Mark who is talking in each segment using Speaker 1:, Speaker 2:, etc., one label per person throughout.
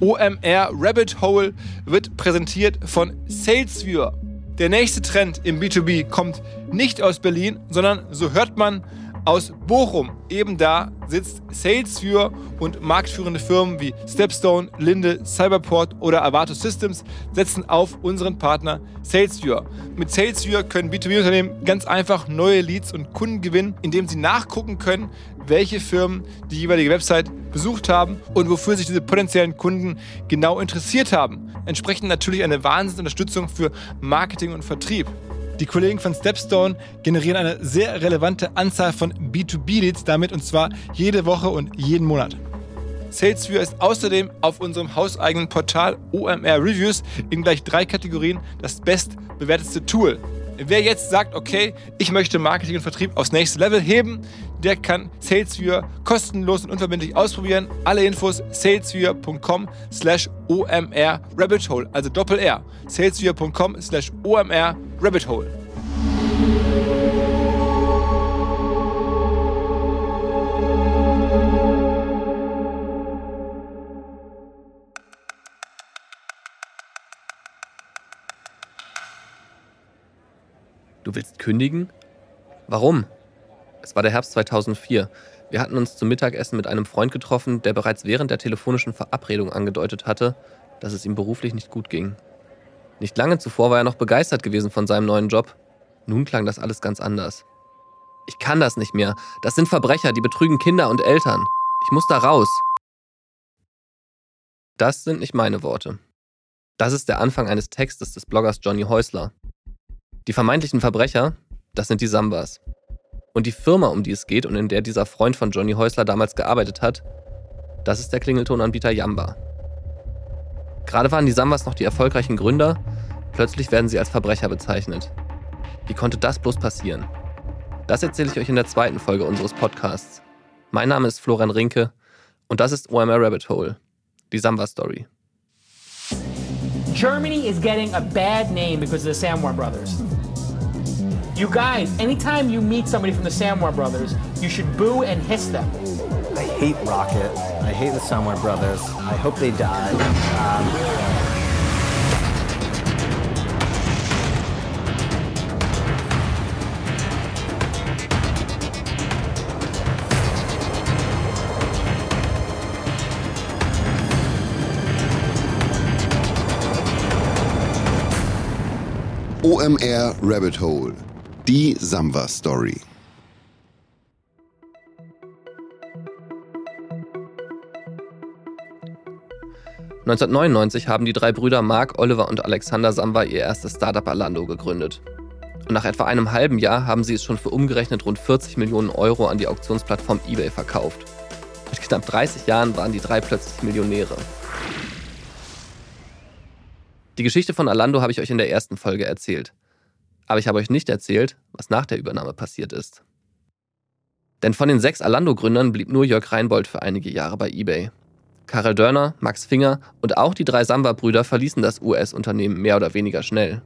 Speaker 1: OMR Rabbit Hole wird präsentiert von SalesViewer. Der nächste Trend im B2B kommt nicht aus Berlin, sondern so hört man aus Bochum. Eben da sitzt SalesViewer und marktführende Firmen wie Stepstone, Linde, Cyberport oder Avato Systems setzen auf unseren Partner SalesViewer. Mit SalesViewer können B2B-Unternehmen ganz einfach neue Leads und Kunden gewinnen, indem sie nachgucken können, welche Firmen die jeweilige Website besucht haben und wofür sich diese potenziellen Kunden genau interessiert haben. Entsprechend natürlich eine Wahnsinnsunterstützung für Marketing und Vertrieb. Die Kollegen von Stepstone generieren eine sehr relevante Anzahl von B2B-Leads damit und zwar jede Woche und jeden Monat. SalesViewer ist außerdem auf unserem hauseigenen Portal OMR Reviews in gleich drei Kategorien das bestbewertetste Tool. Wer jetzt sagt, okay, ich möchte Marketing und Vertrieb aufs nächste Level heben, der kann SalesViewer kostenlos und unverbindlich ausprobieren. Alle Infos salesviewer.com slash omr rabbit hole, also Doppel R. salesviewer.com slash omr rabbit hole.
Speaker 2: Du willst kündigen? Warum? Es war der Herbst 2004. Wir hatten uns zum Mittagessen mit einem Freund getroffen, der bereits während der telefonischen Verabredung angedeutet hatte, dass es ihm beruflich nicht gut ging. Nicht lange zuvor war er noch begeistert gewesen von seinem neuen Job. Nun klang das alles ganz anders. Ich kann das nicht mehr. Das sind Verbrecher, die betrügen Kinder und Eltern. Ich muss da raus. Das sind nicht meine Worte. Das ist der Anfang eines Textes des Bloggers Johnny Häusler. Die vermeintlichen Verbrecher, das sind die Sambas. Und die Firma, um die es geht und in der dieser Freund von Johnny Häusler damals gearbeitet hat, das ist der Klingeltonanbieter Yamba. Gerade waren die Sambas noch die erfolgreichen Gründer, plötzlich werden sie als Verbrecher bezeichnet. Wie konnte das bloß passieren? Das erzähle ich euch in der zweiten Folge unseres Podcasts. Mein Name ist Florian Rinke und das ist OMR Rabbit Hole, die Samba Story.
Speaker 3: Germany is getting a bad name because of the Samwar brothers. You guys, anytime you meet somebody from the Samwar brothers, you should boo and hiss them.
Speaker 4: I hate Rocket. I hate the Samwar brothers. I hope they die. Um,
Speaker 5: OMR Rabbit Hole. Die Samwa Story.
Speaker 2: ...1999 haben die drei Brüder Mark, Oliver und Alexander Samwa ihr erstes Startup Alando gegründet. Und nach etwa einem halben Jahr haben sie es schon für umgerechnet rund 40 Millionen Euro an die Auktionsplattform eBay verkauft. Mit knapp 30 Jahren waren die drei plötzlich Millionäre. Die Geschichte von Alando habe ich euch in der ersten Folge erzählt. Aber ich habe euch nicht erzählt, was nach der Übernahme passiert ist. Denn von den sechs Alando-Gründern blieb nur Jörg Reinbold für einige Jahre bei eBay. Karel Dörner, Max Finger und auch die drei Samba-Brüder verließen das US-Unternehmen mehr oder weniger schnell.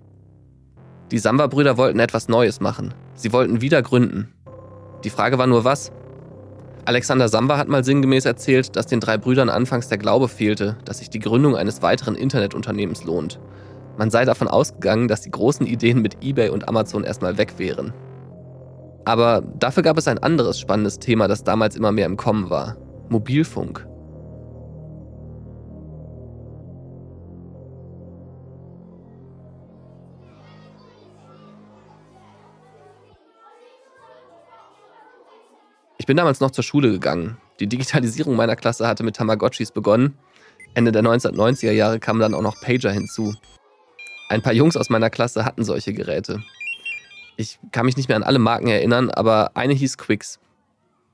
Speaker 2: Die Samba-Brüder wollten etwas Neues machen. Sie wollten wieder gründen. Die Frage war nur was. Alexander Samba hat mal sinngemäß erzählt, dass den drei Brüdern anfangs der Glaube fehlte, dass sich die Gründung eines weiteren Internetunternehmens lohnt. Man sei davon ausgegangen, dass die großen Ideen mit eBay und Amazon erstmal weg wären. Aber dafür gab es ein anderes spannendes Thema, das damals immer mehr im Kommen war. Mobilfunk. Ich bin damals noch zur Schule gegangen. Die Digitalisierung meiner Klasse hatte mit Tamagotchis begonnen. Ende der 1990er Jahre kamen dann auch noch Pager hinzu. Ein paar Jungs aus meiner Klasse hatten solche Geräte. Ich kann mich nicht mehr an alle Marken erinnern, aber eine hieß Quicks.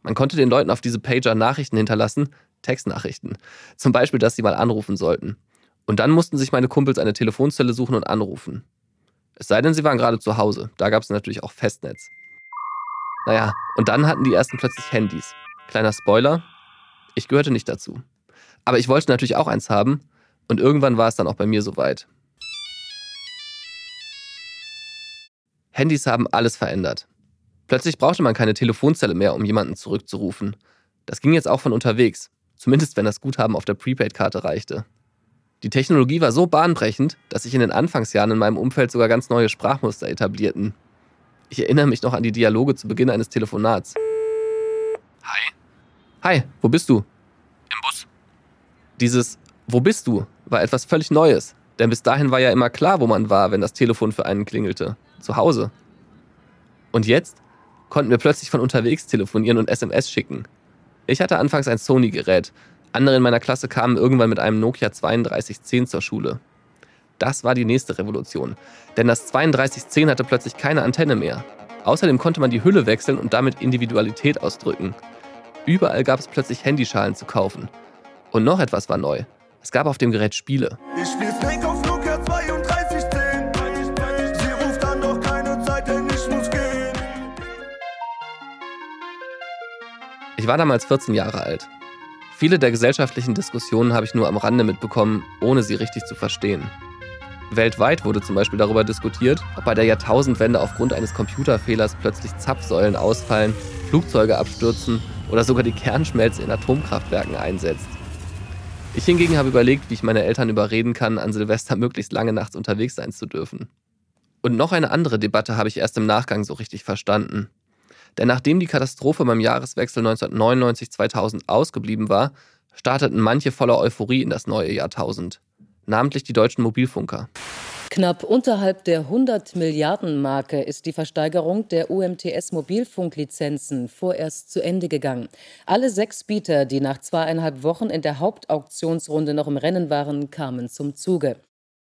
Speaker 2: Man konnte den Leuten auf diese Pager Nachrichten hinterlassen, Textnachrichten. Zum Beispiel, dass sie mal anrufen sollten. Und dann mussten sich meine Kumpels eine Telefonzelle suchen und anrufen. Es sei denn, sie waren gerade zu Hause. Da gab es natürlich auch Festnetz. Naja, und dann hatten die ersten plötzlich Handys. Kleiner Spoiler, ich gehörte nicht dazu. Aber ich wollte natürlich auch eins haben und irgendwann war es dann auch bei mir soweit. Handys haben alles verändert. Plötzlich brauchte man keine Telefonzelle mehr, um jemanden zurückzurufen. Das ging jetzt auch von unterwegs, zumindest wenn das Guthaben auf der Prepaid-Karte reichte. Die Technologie war so bahnbrechend, dass sich in den Anfangsjahren in meinem Umfeld sogar ganz neue Sprachmuster etablierten. Ich erinnere mich noch an die Dialoge zu Beginn eines Telefonats. Hi. Hi, wo bist du? Im Bus. Dieses Wo bist du war etwas völlig Neues, denn bis dahin war ja immer klar, wo man war, wenn das Telefon für einen klingelte. Zu Hause. Und jetzt konnten wir plötzlich von unterwegs telefonieren und SMS schicken. Ich hatte anfangs ein Sony-Gerät. Andere in meiner Klasse kamen irgendwann mit einem Nokia 3210 zur Schule. Das war die nächste Revolution, denn das 3210 hatte plötzlich keine Antenne mehr. Außerdem konnte man die Hülle wechseln und damit Individualität ausdrücken. Überall gab es plötzlich Handyschalen zu kaufen. Und noch etwas war neu. Es gab auf dem Gerät Spiele.
Speaker 6: Ich spiel Ich
Speaker 2: war damals 14 Jahre alt. Viele der gesellschaftlichen Diskussionen habe ich nur am Rande mitbekommen, ohne sie richtig zu verstehen. Weltweit wurde zum Beispiel darüber diskutiert, ob bei der Jahrtausendwende aufgrund eines Computerfehlers plötzlich Zapfsäulen ausfallen, Flugzeuge abstürzen oder sogar die Kernschmelze in Atomkraftwerken einsetzt. Ich hingegen habe überlegt, wie ich meine Eltern überreden kann, an Silvester möglichst lange nachts unterwegs sein zu dürfen. Und noch eine andere Debatte habe ich erst im Nachgang so richtig verstanden. Denn nachdem die Katastrophe beim Jahreswechsel 1999-2000 ausgeblieben war, starteten manche voller Euphorie in das neue Jahrtausend namentlich die deutschen Mobilfunker.
Speaker 7: Knapp unterhalb der 100 Milliarden Marke ist die Versteigerung der UMTS Mobilfunklizenzen vorerst zu Ende gegangen. Alle sechs Bieter, die nach zweieinhalb Wochen in der Hauptauktionsrunde noch im Rennen waren, kamen zum Zuge.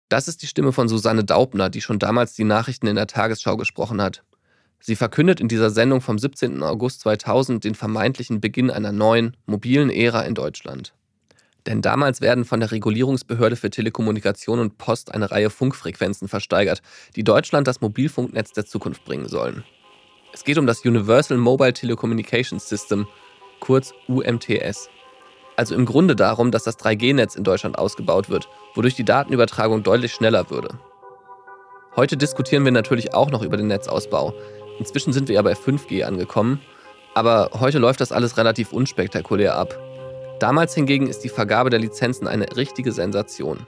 Speaker 2: Das ist die Stimme von Susanne Daubner, die schon damals die Nachrichten in der Tagesschau gesprochen hat. Sie verkündet in dieser Sendung vom 17. August 2000 den vermeintlichen Beginn einer neuen, mobilen Ära in Deutschland. Denn damals werden von der Regulierungsbehörde für Telekommunikation und Post eine Reihe Funkfrequenzen versteigert, die Deutschland das Mobilfunknetz der Zukunft bringen sollen. Es geht um das Universal Mobile Telecommunications System, kurz UMTS. Also im Grunde darum, dass das 3G-Netz in Deutschland ausgebaut wird, wodurch die Datenübertragung deutlich schneller würde. Heute diskutieren wir natürlich auch noch über den Netzausbau. Inzwischen sind wir ja bei 5G angekommen, aber heute läuft das alles relativ unspektakulär ab. Damals hingegen ist die Vergabe der Lizenzen eine richtige Sensation.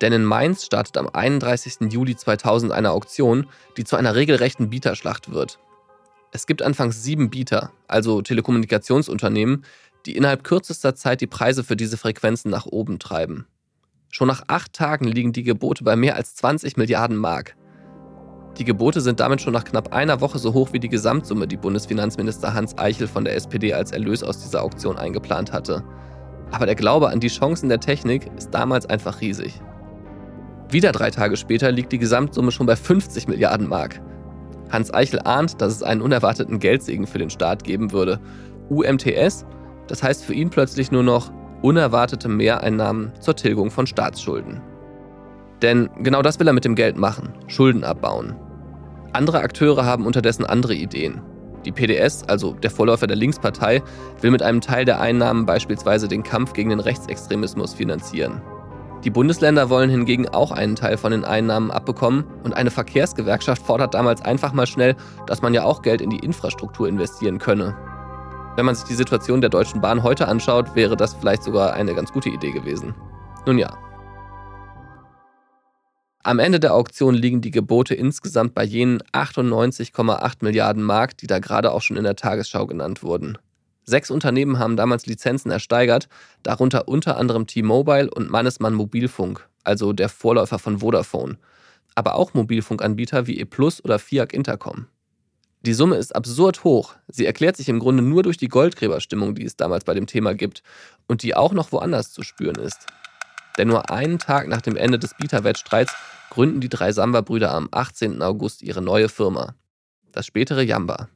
Speaker 2: Denn in Mainz startet am 31. Juli 2000 eine Auktion, die zu einer regelrechten Bieterschlacht wird. Es gibt anfangs sieben Bieter, also Telekommunikationsunternehmen, die innerhalb kürzester Zeit die Preise für diese Frequenzen nach oben treiben. Schon nach acht Tagen liegen die Gebote bei mehr als 20 Milliarden Mark. Die Gebote sind damit schon nach knapp einer Woche so hoch wie die Gesamtsumme, die Bundesfinanzminister Hans Eichel von der SPD als Erlös aus dieser Auktion eingeplant hatte. Aber der Glaube an die Chancen der Technik ist damals einfach riesig. Wieder drei Tage später liegt die Gesamtsumme schon bei 50 Milliarden Mark. Hans Eichel ahnt, dass es einen unerwarteten Geldsegen für den Staat geben würde. UMTS, das heißt für ihn plötzlich nur noch unerwartete Mehreinnahmen zur Tilgung von Staatsschulden. Denn genau das will er mit dem Geld machen, Schulden abbauen. Andere Akteure haben unterdessen andere Ideen. Die PDS, also der Vorläufer der Linkspartei, will mit einem Teil der Einnahmen beispielsweise den Kampf gegen den Rechtsextremismus finanzieren. Die Bundesländer wollen hingegen auch einen Teil von den Einnahmen abbekommen und eine Verkehrsgewerkschaft fordert damals einfach mal schnell, dass man ja auch Geld in die Infrastruktur investieren könne. Wenn man sich die Situation der Deutschen Bahn heute anschaut, wäre das vielleicht sogar eine ganz gute Idee gewesen. Nun ja, am Ende der Auktion liegen die Gebote insgesamt bei jenen 98,8 Milliarden Mark, die da gerade auch schon in der Tagesschau genannt wurden. Sechs Unternehmen haben damals Lizenzen ersteigert, darunter unter anderem T-Mobile und Mannesmann Mobilfunk, also der Vorläufer von Vodafone, aber auch Mobilfunkanbieter wie E Plus oder Fiat Intercom. Die Summe ist absurd hoch. Sie erklärt sich im Grunde nur durch die Goldgräberstimmung, die es damals bei dem Thema gibt und die auch noch woanders zu spüren ist. Denn nur einen Tag nach dem Ende des Bieterwettstreits gründen die drei Samba-Brüder am 18. August ihre neue Firma, das spätere Jamba.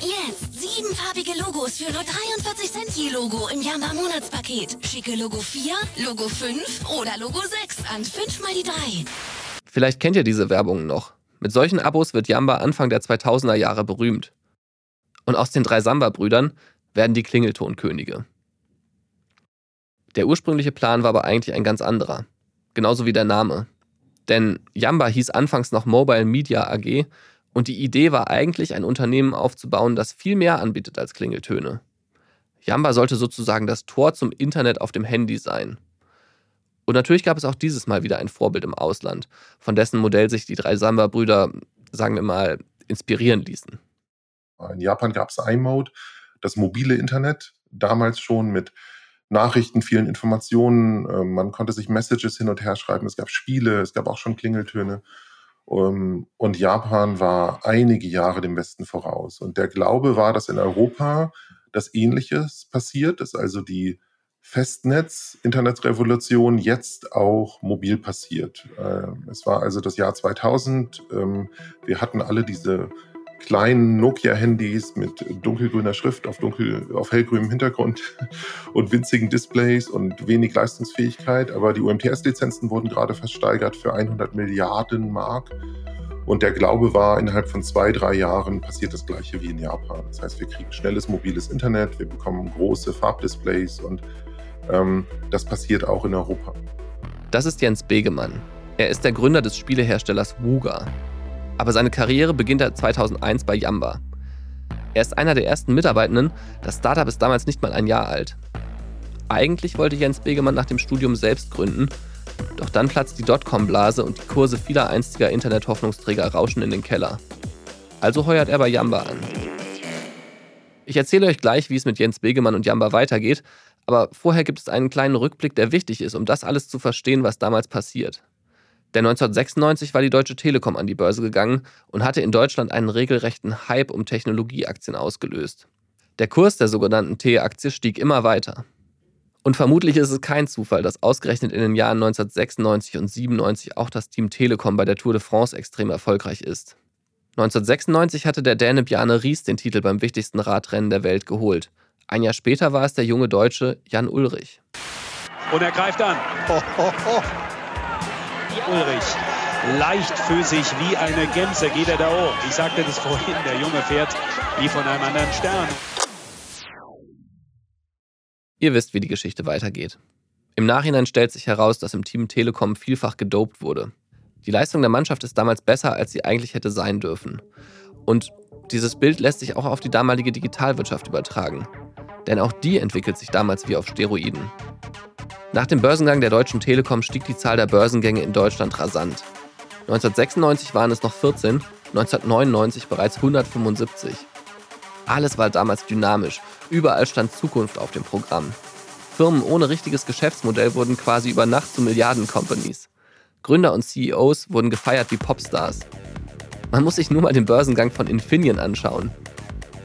Speaker 8: Jetzt siebenfarbige Logos für nur 43 Cent je Logo im Jamba Monatspaket. Schicke Logo 4, Logo 5 oder Logo 6 an 5 mal die 3.
Speaker 2: Vielleicht kennt ihr diese Werbungen noch. Mit solchen Abos wird Jamba Anfang der 2000er Jahre berühmt. Und aus den drei Samba-Brüdern werden die Klingeltonkönige. Der ursprüngliche Plan war aber eigentlich ein ganz anderer. Genauso wie der Name. Denn Yamba hieß anfangs noch Mobile Media AG und die Idee war eigentlich, ein Unternehmen aufzubauen, das viel mehr anbietet als Klingeltöne. Yamba sollte sozusagen das Tor zum Internet auf dem Handy sein. Und natürlich gab es auch dieses Mal wieder ein Vorbild im Ausland, von dessen Modell sich die drei Samba-Brüder, sagen wir mal, inspirieren ließen.
Speaker 9: In Japan gab es iMode, das mobile Internet, damals schon mit Nachrichten, vielen Informationen. Ähm, man konnte sich Messages hin und her schreiben. Es gab Spiele, es gab auch schon Klingeltöne. Ähm, und Japan war einige Jahre dem Westen voraus. Und der Glaube war, dass in Europa das Ähnliches passiert, dass also die Festnetz-Internetrevolution jetzt auch mobil passiert. Ähm, es war also das Jahr 2000. Wir hatten alle diese kleinen Nokia-Handys mit dunkelgrüner Schrift auf, dunkel, auf hellgrünem Hintergrund und winzigen Displays und wenig Leistungsfähigkeit. Aber die UMTS-Lizenzen wurden gerade versteigert für 100 Milliarden Mark. Und der Glaube war, innerhalb von zwei, drei Jahren passiert das Gleiche wie in Japan. Das heißt, wir kriegen schnelles mobiles Internet, wir bekommen große Farbdisplays und ähm, das passiert auch in Europa.
Speaker 2: Das ist Jens Begemann. Er ist der Gründer des Spieleherstellers Wuga, aber seine Karriere beginnt er 2001 bei Yamba. Er ist einer der ersten Mitarbeitenden, das Startup ist damals nicht mal ein Jahr alt. Eigentlich wollte Jens Begemann nach dem Studium selbst gründen, doch dann platzt die Dotcom-Blase und die Kurse vieler einstiger Internet-Hoffnungsträger rauschen in den Keller. Also heuert er bei Yamba an. Ich erzähle euch gleich, wie es mit Jens Begemann und Yamba weitergeht, aber vorher gibt es einen kleinen Rückblick, der wichtig ist, um das alles zu verstehen, was damals passiert. Denn 1996 war die Deutsche Telekom an die Börse gegangen und hatte in Deutschland einen regelrechten Hype um Technologieaktien ausgelöst. Der Kurs der sogenannten T-Aktie stieg immer weiter. Und vermutlich ist es kein Zufall, dass ausgerechnet in den Jahren 1996 und 97 auch das Team Telekom bei der Tour de France extrem erfolgreich ist. 1996 hatte der Däne Bjarne Ries den Titel beim wichtigsten Radrennen der Welt geholt. Ein Jahr später war es der junge Deutsche Jan Ulrich.
Speaker 10: Und er greift an. Oh, oh, oh. Ulrich. Leichtfüßig wie eine Gänse geht er da hoch. Ich sagte das vorhin, der Junge fährt wie von einem anderen Stern.
Speaker 2: Ihr wisst, wie die Geschichte weitergeht. Im Nachhinein stellt sich heraus, dass im Team Telekom vielfach gedopt wurde. Die Leistung der Mannschaft ist damals besser, als sie eigentlich hätte sein dürfen. Und dieses Bild lässt sich auch auf die damalige Digitalwirtschaft übertragen. Denn auch die entwickelt sich damals wie auf Steroiden. Nach dem Börsengang der Deutschen Telekom stieg die Zahl der Börsengänge in Deutschland rasant. 1996 waren es noch 14, 1999 bereits 175. Alles war damals dynamisch, überall stand Zukunft auf dem Programm. Firmen ohne richtiges Geschäftsmodell wurden quasi über Nacht zu Milliarden-Companies. Gründer und CEOs wurden gefeiert wie Popstars. Man muss sich nur mal den Börsengang von Infineon anschauen.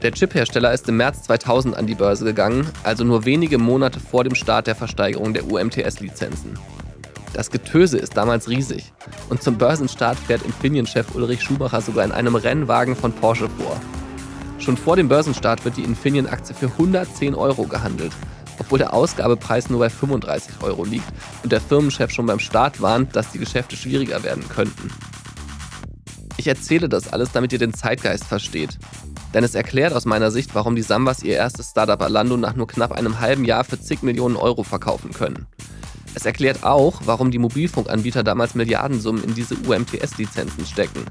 Speaker 2: Der Chiphersteller ist im März 2000 an die Börse gegangen, also nur wenige Monate vor dem Start der Versteigerung der UMTS-Lizenzen. Das Getöse ist damals riesig und zum Börsenstart fährt Infineon-Chef Ulrich Schumacher sogar in einem Rennwagen von Porsche vor. Schon vor dem Börsenstart wird die Infineon-Aktie für 110 Euro gehandelt, obwohl der Ausgabepreis nur bei 35 Euro liegt und der Firmenchef schon beim Start warnt, dass die Geschäfte schwieriger werden könnten. Ich erzähle das alles, damit ihr den Zeitgeist versteht denn es erklärt aus meiner Sicht, warum die Sambas ihr erstes Startup Alando nach nur knapp einem halben Jahr für zig Millionen Euro verkaufen können. Es erklärt auch, warum die Mobilfunkanbieter damals Milliardensummen in diese UMTS-Lizenzen stecken.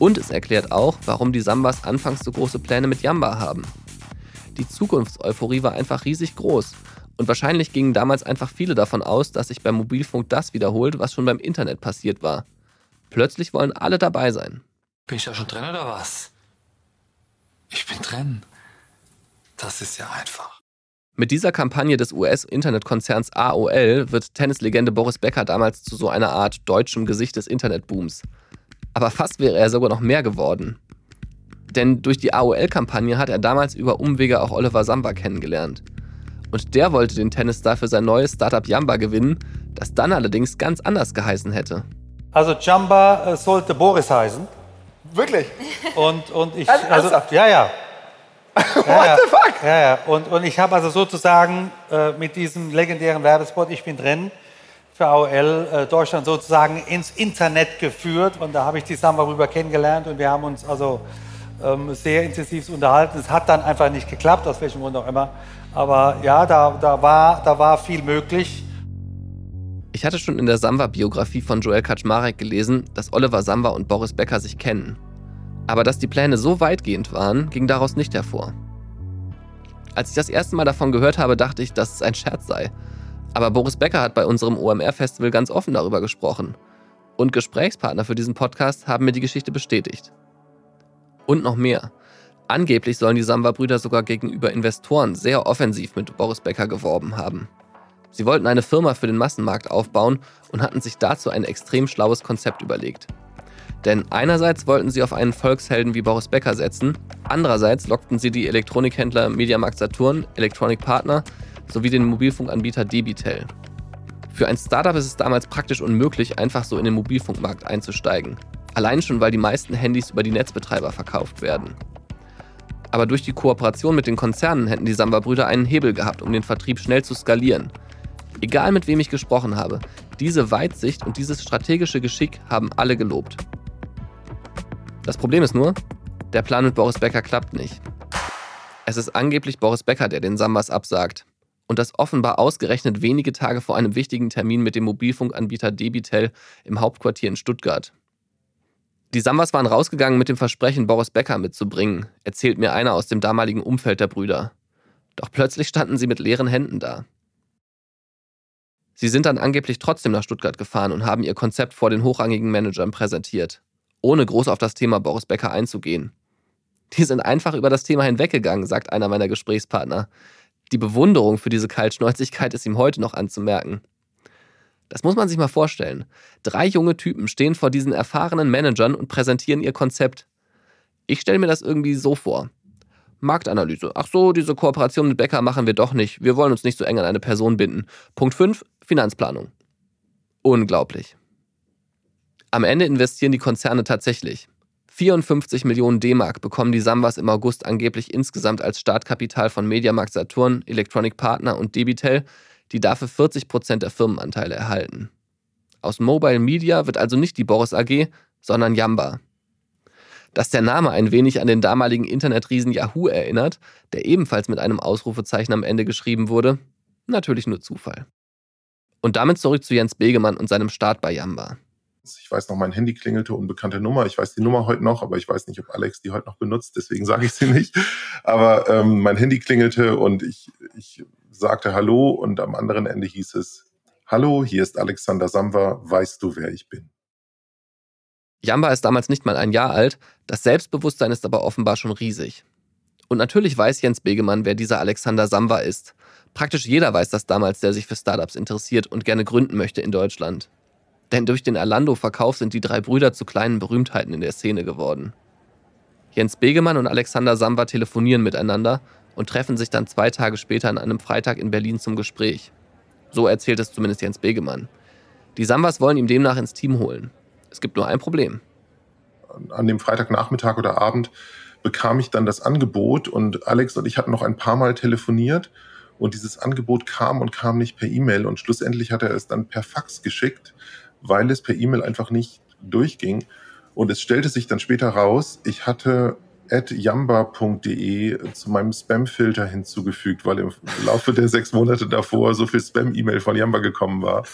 Speaker 2: Und es erklärt auch, warum die Sambas anfangs so große Pläne mit Yamba haben. Die Zukunftseuphorie war einfach riesig groß. Und wahrscheinlich gingen damals einfach viele davon aus, dass sich beim Mobilfunk das wiederholt, was schon beim Internet passiert war. Plötzlich wollen alle dabei sein.
Speaker 11: Bin ich da schon drin oder was? Ich bin drin. Das ist ja einfach.
Speaker 2: Mit dieser Kampagne des US-Internetkonzerns AOL wird Tennislegende Boris Becker damals zu so einer Art deutschem Gesicht des Internetbooms. Aber fast wäre er sogar noch mehr geworden. Denn durch die AOL-Kampagne hat er damals über Umwege auch Oliver Samba kennengelernt. Und der wollte den Tennisstar für sein neues Startup Jamba gewinnen, das dann allerdings ganz anders geheißen hätte.
Speaker 12: Also Jamba äh, sollte Boris heißen.
Speaker 1: Wirklich?
Speaker 12: Und, und ich.
Speaker 1: Also,
Speaker 12: Also, ja, ja.
Speaker 1: What
Speaker 12: ja.
Speaker 1: the fuck?
Speaker 12: Ja, ja. Und, und ich habe also sozusagen äh, mit diesem legendären Werbespot Ich bin drin für AOL äh, Deutschland sozusagen ins Internet geführt. Und da habe ich die Samba rüber kennengelernt und wir haben uns also ähm, sehr intensiv unterhalten. Es hat dann einfach nicht geklappt, aus welchem Grund auch immer. Aber ja, da, da, war, da war viel möglich.
Speaker 2: Ich hatte schon in der Samba-Biografie von Joel Kaczmarek gelesen, dass Oliver Samba und Boris Becker sich kennen. Aber dass die Pläne so weitgehend waren, ging daraus nicht hervor. Als ich das erste Mal davon gehört habe, dachte ich, dass es ein Scherz sei. Aber Boris Becker hat bei unserem OMR-Festival ganz offen darüber gesprochen. Und Gesprächspartner für diesen Podcast haben mir die Geschichte bestätigt. Und noch mehr. Angeblich sollen die Samba-Brüder sogar gegenüber Investoren sehr offensiv mit Boris Becker geworben haben. Sie wollten eine Firma für den Massenmarkt aufbauen und hatten sich dazu ein extrem schlaues Konzept überlegt. Denn einerseits wollten sie auf einen Volkshelden wie Boris Becker setzen, andererseits lockten sie die Elektronikhändler Mediamarkt Saturn, Electronic Partner sowie den Mobilfunkanbieter Debitel. Für ein Startup ist es damals praktisch unmöglich, einfach so in den Mobilfunkmarkt einzusteigen. Allein schon, weil die meisten Handys über die Netzbetreiber verkauft werden. Aber durch die Kooperation mit den Konzernen hätten die Samba-Brüder einen Hebel gehabt, um den Vertrieb schnell zu skalieren. Egal mit wem ich gesprochen habe, diese Weitsicht und dieses strategische Geschick haben alle gelobt. Das Problem ist nur, der Plan mit Boris Becker klappt nicht. Es ist angeblich Boris Becker, der den Sambas absagt. Und das offenbar ausgerechnet wenige Tage vor einem wichtigen Termin mit dem Mobilfunkanbieter Debitel im Hauptquartier in Stuttgart. Die Sambas waren rausgegangen mit dem Versprechen, Boris Becker mitzubringen, erzählt mir einer aus dem damaligen Umfeld der Brüder. Doch plötzlich standen sie mit leeren Händen da. Sie sind dann angeblich trotzdem nach Stuttgart gefahren und haben ihr Konzept vor den hochrangigen Managern präsentiert ohne groß auf das Thema Boris Becker einzugehen. Die sind einfach über das Thema hinweggegangen, sagt einer meiner Gesprächspartner. Die Bewunderung für diese Kaltschnäuzigkeit ist ihm heute noch anzumerken. Das muss man sich mal vorstellen. Drei junge Typen stehen vor diesen erfahrenen Managern und präsentieren ihr Konzept. Ich stelle mir das irgendwie so vor. Marktanalyse. Ach so, diese Kooperation mit Becker machen wir doch nicht. Wir wollen uns nicht so eng an eine Person binden. Punkt 5. Finanzplanung. Unglaublich. Am Ende investieren die Konzerne tatsächlich. 54 Millionen D-Mark bekommen die Sambas im August angeblich insgesamt als Startkapital von Mediamarkt Saturn, Electronic Partner und Debitel, die dafür 40 Prozent der Firmenanteile erhalten. Aus Mobile Media wird also nicht die Boris AG, sondern Yamba. Dass der Name ein wenig an den damaligen Internetriesen Yahoo erinnert, der ebenfalls mit einem Ausrufezeichen am Ende geschrieben wurde, natürlich nur Zufall. Und damit zurück zu Jens Begemann und seinem Start bei Yamba.
Speaker 9: Ich weiß noch, mein Handy klingelte, unbekannte Nummer. Ich weiß die Nummer heute noch, aber ich weiß nicht, ob Alex die heute noch benutzt, deswegen sage ich sie nicht. Aber ähm, mein Handy klingelte und ich, ich sagte Hallo und am anderen Ende hieß es, Hallo, hier ist Alexander Samwer, weißt du, wer ich bin?
Speaker 2: Jamba ist damals nicht mal ein Jahr alt, das Selbstbewusstsein ist aber offenbar schon riesig. Und natürlich weiß Jens Begemann, wer dieser Alexander Samwa ist. Praktisch jeder weiß das damals, der sich für Startups interessiert und gerne gründen möchte in Deutschland. Denn durch den Alando-Verkauf sind die drei Brüder zu kleinen Berühmtheiten in der Szene geworden. Jens Begemann und Alexander Samba telefonieren miteinander und treffen sich dann zwei Tage später an einem Freitag in Berlin zum Gespräch. So erzählt es zumindest Jens Begemann. Die Sambas wollen ihm demnach ins Team holen. Es gibt nur ein Problem.
Speaker 9: An dem Freitagnachmittag oder Abend bekam ich dann das Angebot und Alex und ich hatten noch ein paar Mal telefoniert und dieses Angebot kam und kam nicht per E-Mail und schlussendlich hat er es dann per Fax geschickt weil es per E-Mail einfach nicht durchging. Und es stellte sich dann später raus, ich hatte yamba.de zu meinem Spam-Filter hinzugefügt, weil im Laufe der sechs Monate davor so viel Spam-E-Mail von Yamba gekommen war.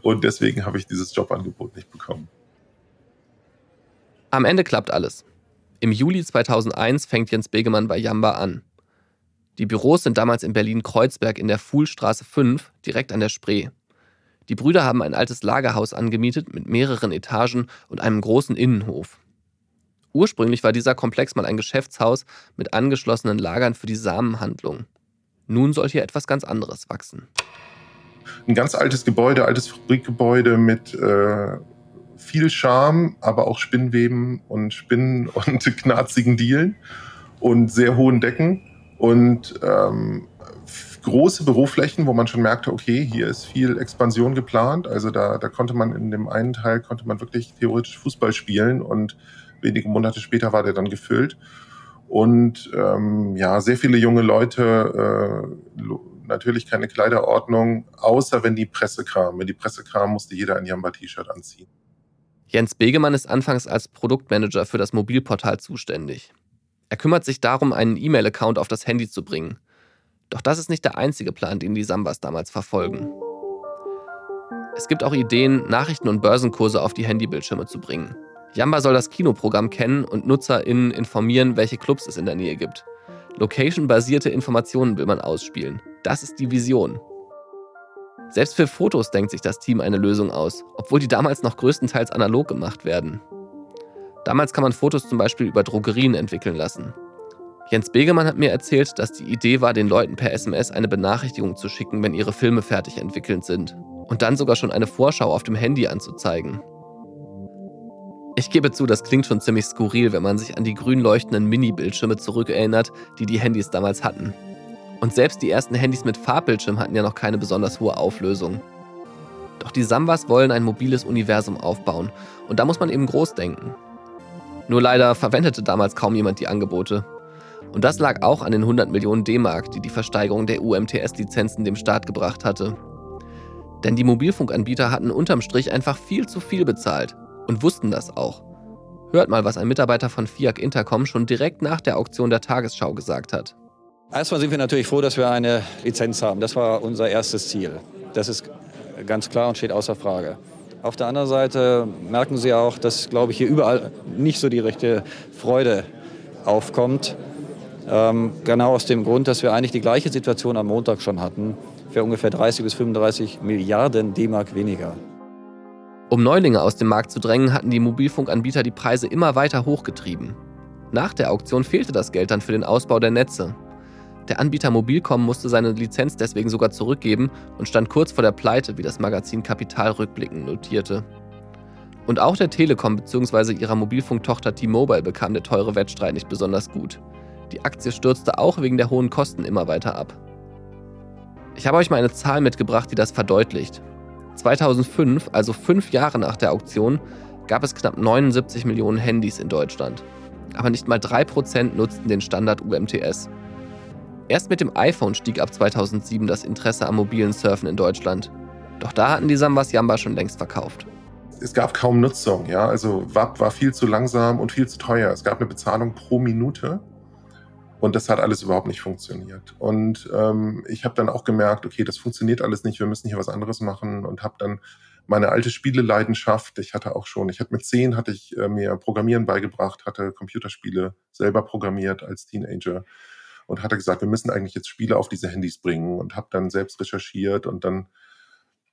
Speaker 9: Und deswegen habe ich dieses Jobangebot nicht bekommen.
Speaker 2: Am Ende klappt alles. Im Juli 2001 fängt Jens Begemann bei Yamba an. Die Büros sind damals in Berlin-Kreuzberg in der Fuhlstraße 5, direkt an der Spree. Die Brüder haben ein altes Lagerhaus angemietet mit mehreren Etagen und einem großen Innenhof. Ursprünglich war dieser Komplex mal ein Geschäftshaus mit angeschlossenen Lagern für die Samenhandlung. Nun soll hier etwas ganz anderes wachsen.
Speaker 9: Ein ganz altes Gebäude, altes Fabrikgebäude mit äh, viel Charme, aber auch Spinnweben und Spinnen und knarzigen Dielen und sehr hohen Decken und ähm, große Büroflächen, wo man schon merkte, okay, hier ist viel Expansion geplant. Also da, da konnte man in dem einen Teil konnte man wirklich theoretisch Fußball spielen und wenige Monate später war der dann gefüllt. Und ähm, ja, sehr viele junge Leute, äh, natürlich keine Kleiderordnung, außer wenn die Presse kam. Wenn die Presse kam, musste jeder ein Jamba-T-Shirt anziehen.
Speaker 2: Jens Begemann ist anfangs als Produktmanager für das Mobilportal zuständig. Er kümmert sich darum, einen E-Mail-Account auf das Handy zu bringen. Doch das ist nicht der einzige Plan, den die Sambas damals verfolgen. Es gibt auch Ideen, Nachrichten und Börsenkurse auf die Handybildschirme zu bringen. Jamba soll das Kinoprogramm kennen und NutzerInnen informieren, welche Clubs es in der Nähe gibt. Location-basierte Informationen will man ausspielen. Das ist die Vision. Selbst für Fotos denkt sich das Team eine Lösung aus, obwohl die damals noch größtenteils analog gemacht werden. Damals kann man Fotos zum Beispiel über Drogerien entwickeln lassen. Jens Begemann hat mir erzählt, dass die Idee war, den Leuten per SMS eine Benachrichtigung zu schicken, wenn ihre Filme fertig entwickelt sind. Und dann sogar schon eine Vorschau auf dem Handy anzuzeigen. Ich gebe zu, das klingt schon ziemlich skurril, wenn man sich an die grün leuchtenden Mini-Bildschirme zurückerinnert, die die Handys damals hatten. Und selbst die ersten Handys mit Farbbildschirm hatten ja noch keine besonders hohe Auflösung. Doch die Sambas wollen ein mobiles Universum aufbauen und da muss man eben groß denken. Nur leider verwendete damals kaum jemand die Angebote. Und das lag auch an den 100 Millionen D-Mark, die die Versteigerung der UMTS-Lizenzen dem Staat gebracht hatte. Denn die Mobilfunkanbieter hatten unterm Strich einfach viel zu viel bezahlt und wussten das auch. Hört mal, was ein Mitarbeiter von FIAC Intercom schon direkt nach der Auktion der Tagesschau gesagt hat.
Speaker 13: Erstmal sind wir natürlich froh, dass wir eine Lizenz haben. Das war unser erstes Ziel. Das ist ganz klar und steht außer Frage. Auf der anderen Seite merken Sie auch, dass, glaube ich, hier überall nicht so die rechte Freude aufkommt. Ähm, genau aus dem Grund, dass wir eigentlich die gleiche Situation am Montag schon hatten, für ungefähr 30 bis 35 Milliarden D-Mark weniger.
Speaker 2: Um Neulinge aus dem Markt zu drängen, hatten die Mobilfunkanbieter die Preise immer weiter hochgetrieben. Nach der Auktion fehlte das Geld dann für den Ausbau der Netze. Der Anbieter Mobilcom musste seine Lizenz deswegen sogar zurückgeben und stand kurz vor der Pleite, wie das Magazin Kapital rückblickend notierte. Und auch der Telekom bzw. ihrer Mobilfunktochter T-Mobile bekam der teure Wettstreit nicht besonders gut. Die Aktie stürzte auch wegen der hohen Kosten immer weiter ab. Ich habe euch mal eine Zahl mitgebracht, die das verdeutlicht. 2005, also fünf Jahre nach der Auktion, gab es knapp 79 Millionen Handys in Deutschland. Aber nicht mal 3% nutzten den Standard UMTS. Erst mit dem iPhone stieg ab 2007 das Interesse am mobilen Surfen in Deutschland. Doch da hatten die Sambas Yamba schon längst verkauft.
Speaker 9: Es gab kaum Nutzung, ja. Also WAP war viel zu langsam und viel zu teuer. Es gab eine Bezahlung pro Minute und das hat alles überhaupt nicht funktioniert. Und ähm, ich habe dann auch gemerkt, okay, das funktioniert alles nicht, wir müssen hier was anderes machen und habe dann meine alte Spieleleidenschaft, ich hatte auch schon, ich hatte mit zehn hatte ich äh, mir Programmieren beigebracht, hatte Computerspiele selber programmiert als Teenager und hatte gesagt, wir müssen eigentlich jetzt Spiele auf diese Handys bringen und habe dann selbst recherchiert und dann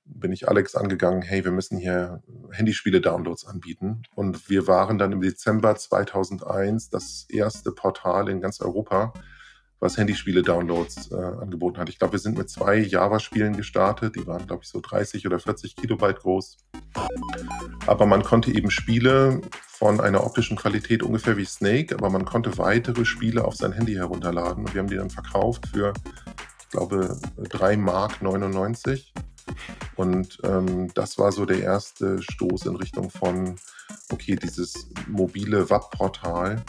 Speaker 9: bin ich Alex angegangen, hey, wir müssen hier Handyspiele-Downloads anbieten. Und wir waren dann im Dezember 2001 das erste Portal in ganz Europa, was Handyspiele-Downloads äh, angeboten hat. Ich glaube, wir sind mit zwei Java-Spielen gestartet. Die waren, glaube ich, so 30 oder 40 Kilobyte groß. Aber man konnte eben Spiele von einer optischen Qualität ungefähr wie Snake, aber man konnte weitere Spiele auf sein Handy herunterladen. Und wir haben die dann verkauft für, ich glaube, 3 Mark 99. Und ähm, das war so der erste Stoß in Richtung von, okay, dieses mobile WAP-Portal,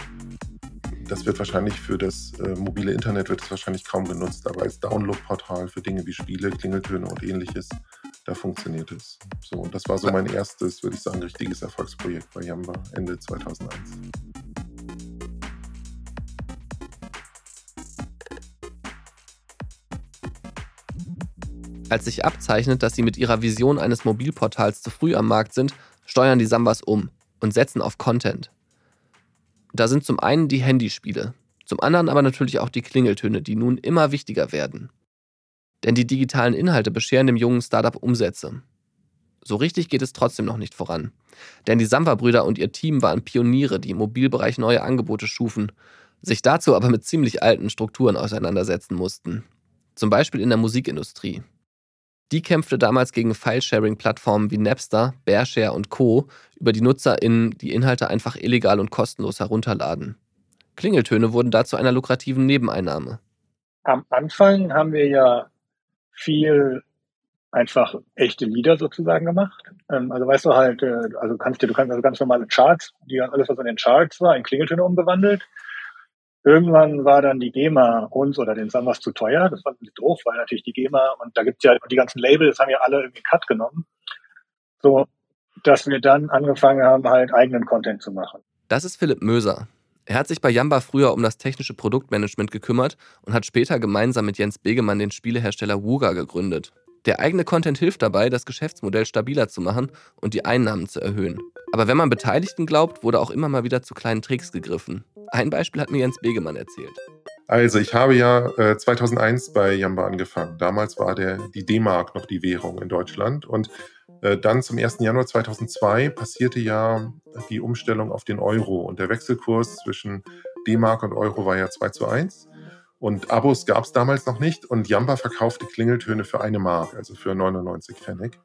Speaker 9: das wird wahrscheinlich für das äh, mobile Internet wird es wahrscheinlich kaum genutzt, aber als Download-Portal für Dinge wie Spiele, Klingeltöne und ähnliches, da funktioniert es. So, und das war so mein erstes, würde ich sagen, richtiges Erfolgsprojekt bei Yamba Ende 2001.
Speaker 2: Als sich abzeichnet, dass sie mit ihrer Vision eines Mobilportals zu früh am Markt sind, steuern die Sambas um und setzen auf Content. Da sind zum einen die Handyspiele, zum anderen aber natürlich auch die Klingeltöne, die nun immer wichtiger werden. Denn die digitalen Inhalte bescheren dem jungen Startup Umsätze. So richtig geht es trotzdem noch nicht voran. Denn die Samba-Brüder und ihr Team waren Pioniere, die im Mobilbereich neue Angebote schufen, sich dazu aber mit ziemlich alten Strukturen auseinandersetzen mussten. Zum Beispiel in der Musikindustrie. Die kämpfte damals gegen File-Sharing-Plattformen wie Napster, Bearshare und Co., über die NutzerInnen die Inhalte einfach illegal und kostenlos herunterladen. Klingeltöne wurden dazu einer lukrativen Nebeneinnahme.
Speaker 14: Am Anfang haben wir ja viel einfach echte Lieder sozusagen gemacht. Ähm, also weißt du halt, äh, also kannst du, du kannst also ganz normale Charts, die alles, was in den Charts war, in Klingeltöne umgewandelt. Irgendwann war dann die GEMA uns oder den Sambas zu teuer. Das fanden sie doof, weil natürlich die GEMA und da gibt's ja die ganzen Labels haben ja alle irgendwie Cut genommen. So, dass wir dann angefangen haben, halt eigenen Content zu machen.
Speaker 2: Das ist Philipp Möser. Er hat sich bei Jamba früher um das technische Produktmanagement gekümmert und hat später gemeinsam mit Jens Begemann den Spielehersteller Wuga gegründet. Der eigene Content hilft dabei, das Geschäftsmodell stabiler zu machen und die Einnahmen zu erhöhen. Aber wenn man Beteiligten glaubt, wurde auch immer mal wieder zu kleinen Tricks gegriffen. Ein Beispiel hat mir Jens Begemann erzählt.
Speaker 9: Also ich habe ja äh, 2001 bei Jamba angefangen. Damals war der, die D-Mark noch die Währung in Deutschland. Und äh, dann zum 1. Januar 2002 passierte ja die Umstellung auf den Euro. Und der Wechselkurs zwischen D-Mark und Euro war ja 2 zu 1. Und Abos gab es damals noch nicht. Und Jamba verkaufte Klingeltöne für eine Mark, also für 99 Pfennig.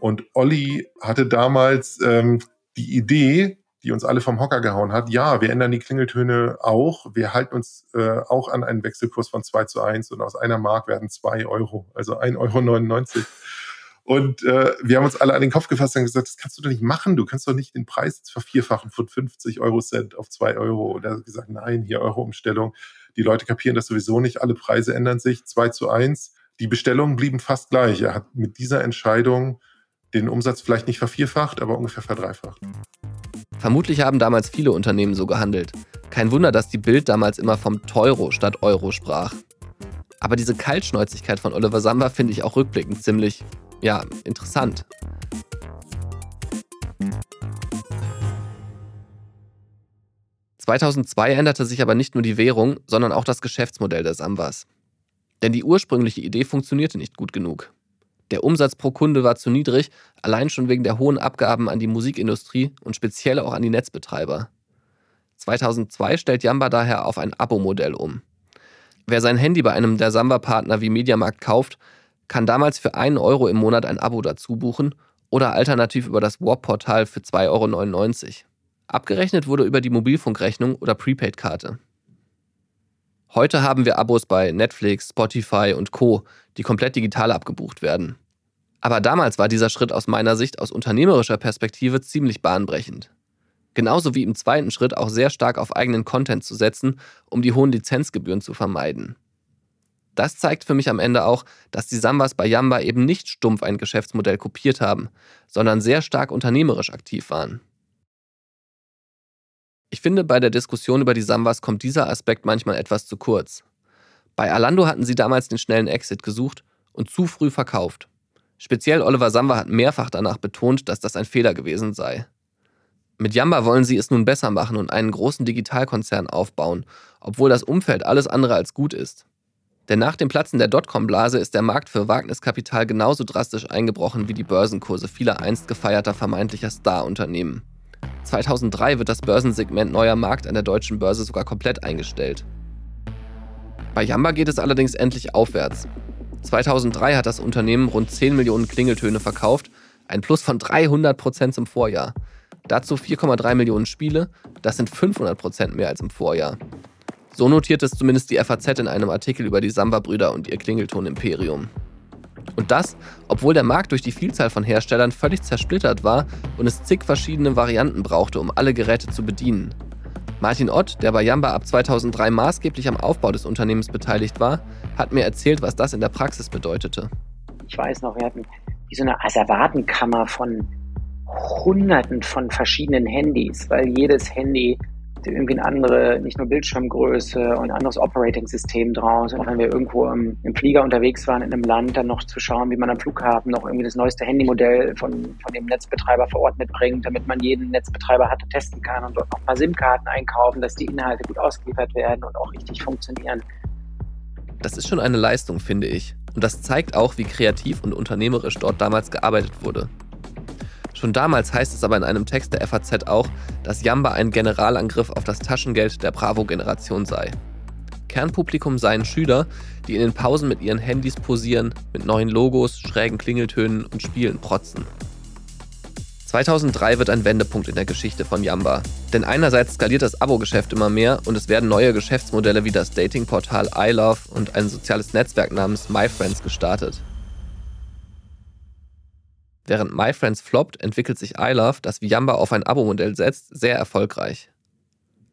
Speaker 9: Und Olli hatte damals ähm, die Idee, die uns alle vom Hocker gehauen hat. Ja, wir ändern die Klingeltöne auch. Wir halten uns äh, auch an einen Wechselkurs von 2 zu 1 und aus einer Mark werden 2 Euro, also 1,99 Euro. Und äh, wir haben uns alle an den Kopf gefasst und gesagt, das kannst du doch nicht machen. Du kannst doch nicht den Preis vervierfachen von 50 Euro Cent auf 2 Euro. Er hat gesagt, nein, hier Euro-Umstellung. Die Leute kapieren das sowieso nicht. Alle Preise ändern sich 2 zu 1. Die Bestellungen blieben fast gleich. Er hat mit dieser Entscheidung den Umsatz vielleicht nicht vervierfacht, aber ungefähr verdreifacht.
Speaker 2: Vermutlich haben damals viele Unternehmen so gehandelt. Kein Wunder, dass die Bild damals immer vom Teuro statt Euro sprach. Aber diese Kaltschnäuzigkeit von Oliver Samba finde ich auch rückblickend ziemlich, ja, interessant. ...2002 änderte sich aber nicht nur die Währung, sondern auch das Geschäftsmodell der Sambas. Denn die ursprüngliche Idee funktionierte nicht gut genug. Der Umsatz pro Kunde war zu niedrig, allein schon wegen der hohen Abgaben an die Musikindustrie und speziell auch an die Netzbetreiber. 2002 stellt Jamba daher auf ein Abo-Modell um. Wer sein Handy bei einem der Samba-Partner wie Mediamarkt kauft, kann damals für einen Euro im Monat ein Abo dazu buchen oder alternativ über das Warp-Portal für 2,99 Euro. Abgerechnet wurde über die Mobilfunkrechnung oder Prepaid-Karte. Heute haben wir Abos bei Netflix, Spotify und Co., die komplett digital abgebucht werden. Aber damals war dieser Schritt aus meiner Sicht aus unternehmerischer Perspektive ziemlich bahnbrechend. Genauso wie im zweiten Schritt auch sehr stark auf eigenen Content zu setzen, um die hohen Lizenzgebühren zu vermeiden. Das zeigt für mich am Ende auch, dass die Sambas bei Yamba eben nicht stumpf ein Geschäftsmodell kopiert haben, sondern sehr stark unternehmerisch aktiv waren. Ich finde, bei der Diskussion über die Sambas kommt dieser Aspekt manchmal etwas zu kurz. Bei Alando hatten sie damals den schnellen Exit gesucht und zu früh verkauft. Speziell Oliver Samba hat mehrfach danach betont, dass das ein Fehler gewesen sei. Mit Yamba wollen sie es nun besser machen und einen großen Digitalkonzern aufbauen, obwohl das Umfeld alles andere als gut ist. Denn nach dem Platzen der Dotcom-Blase ist der Markt für Wagniskapital genauso drastisch eingebrochen wie die Börsenkurse vieler einst gefeierter vermeintlicher Star-Unternehmen. 2003 wird das Börsensegment Neuer Markt an der deutschen Börse sogar komplett eingestellt. Bei Yamba geht es allerdings endlich aufwärts. 2003 hat das Unternehmen rund 10 Millionen Klingeltöne verkauft, ein Plus von 300 Prozent zum Vorjahr. Dazu 4,3 Millionen Spiele, das sind 500 Prozent mehr als im Vorjahr. So notiert es zumindest die FAZ in einem Artikel über die Samba-Brüder und ihr Klingelton-Imperium. Und das, obwohl der Markt durch die Vielzahl von Herstellern völlig zersplittert war und es zig verschiedene Varianten brauchte, um alle Geräte zu bedienen. Martin Ott, der bei Jamba ab 2003 maßgeblich am Aufbau des Unternehmens beteiligt war, hat mir erzählt, was das in der Praxis bedeutete.
Speaker 15: Ich weiß noch, wir hatten wie so eine Asservatenkammer von Hunderten von verschiedenen Handys, weil jedes Handy irgendwie eine andere, nicht nur Bildschirmgröße und ein anderes Operating-System draus. Und wenn wir irgendwo im, im, Flieger unterwegs waren in einem Land, dann noch zu schauen, wie man am Flughafen noch irgendwie das neueste Handymodell von, von dem Netzbetreiber vor Ort mitbringt, damit man jeden Netzbetreiber hat und testen kann und dort noch mal SIM-Karten einkaufen, dass die Inhalte gut ausgeliefert werden und auch richtig funktionieren.
Speaker 2: Das ist schon eine Leistung, finde ich. Und das zeigt auch, wie kreativ und unternehmerisch dort damals gearbeitet wurde. Schon damals heißt es aber in einem Text der FAZ auch, dass Jamba ein Generalangriff auf das Taschengeld der Bravo-Generation sei. Kernpublikum seien Schüler, die in den Pausen mit ihren Handys posieren, mit neuen Logos, schrägen Klingeltönen und Spielen protzen. 2003 wird ein Wendepunkt in der Geschichte von Yamba. Denn einerseits skaliert das Abo-Geschäft immer mehr und es werden neue Geschäftsmodelle wie das Datingportal iLove und ein soziales Netzwerk namens MyFriends gestartet. Während MyFriends floppt, entwickelt sich iLove, das wie Yamba auf ein Abo-Modell setzt, sehr erfolgreich.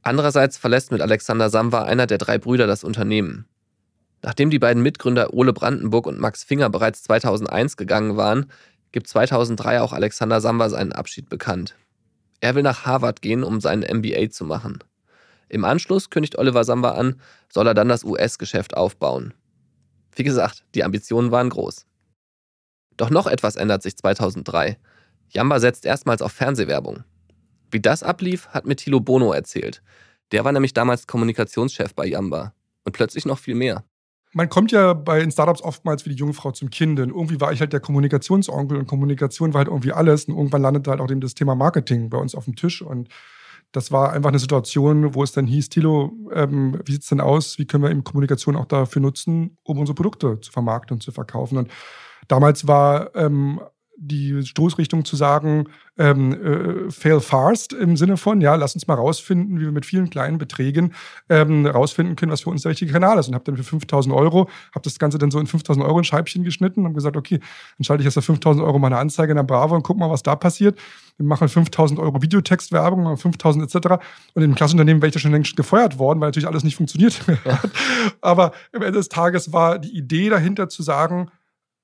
Speaker 2: Andererseits verlässt mit Alexander Samba einer der drei Brüder das Unternehmen. Nachdem die beiden Mitgründer Ole Brandenburg und Max Finger bereits 2001 gegangen waren, gibt 2003 auch Alexander Samba seinen Abschied bekannt. Er will nach Harvard gehen, um seinen MBA zu machen. Im Anschluss kündigt Oliver Samba an, soll er dann das US-Geschäft aufbauen. Wie gesagt, die Ambitionen waren groß. Doch noch etwas ändert sich 2003. Jamba setzt erstmals auf Fernsehwerbung. Wie das ablief, hat mir Thilo Bono erzählt. Der war nämlich damals Kommunikationschef bei Jamba. Und plötzlich noch viel mehr.
Speaker 16: Man kommt ja bei in Startups oftmals wie die junge Frau zum Kind. Und irgendwie war ich halt der Kommunikationsonkel und Kommunikation war halt irgendwie alles. Und irgendwann landete halt auch eben das Thema Marketing bei uns auf dem Tisch. Und das war einfach eine Situation, wo es dann hieß, Tilo, ähm, wie sieht es denn aus? Wie können wir eben Kommunikation auch dafür nutzen, um unsere Produkte zu vermarkten und zu verkaufen? Und damals war ähm, die Stoßrichtung zu sagen, ähm, äh, fail fast im Sinne von, ja, lass uns mal rausfinden, wie wir mit vielen kleinen Beträgen ähm, rausfinden können, was für uns der richtige Kanal ist. Und habe dann für 5000 Euro, habe das Ganze dann so in 5000 Euro in Scheibchen geschnitten und habe gesagt, okay, dann schalte ich jetzt für 5000 Euro meine Anzeige in der Bravo und guck mal, was da passiert. Wir machen 5000 Euro Videotextwerbung, 5000 etc. Und im Klassenunternehmen wäre ich da schon längst gefeuert worden, weil natürlich alles nicht funktioniert hat. Aber am Ende des Tages war die Idee dahinter zu sagen,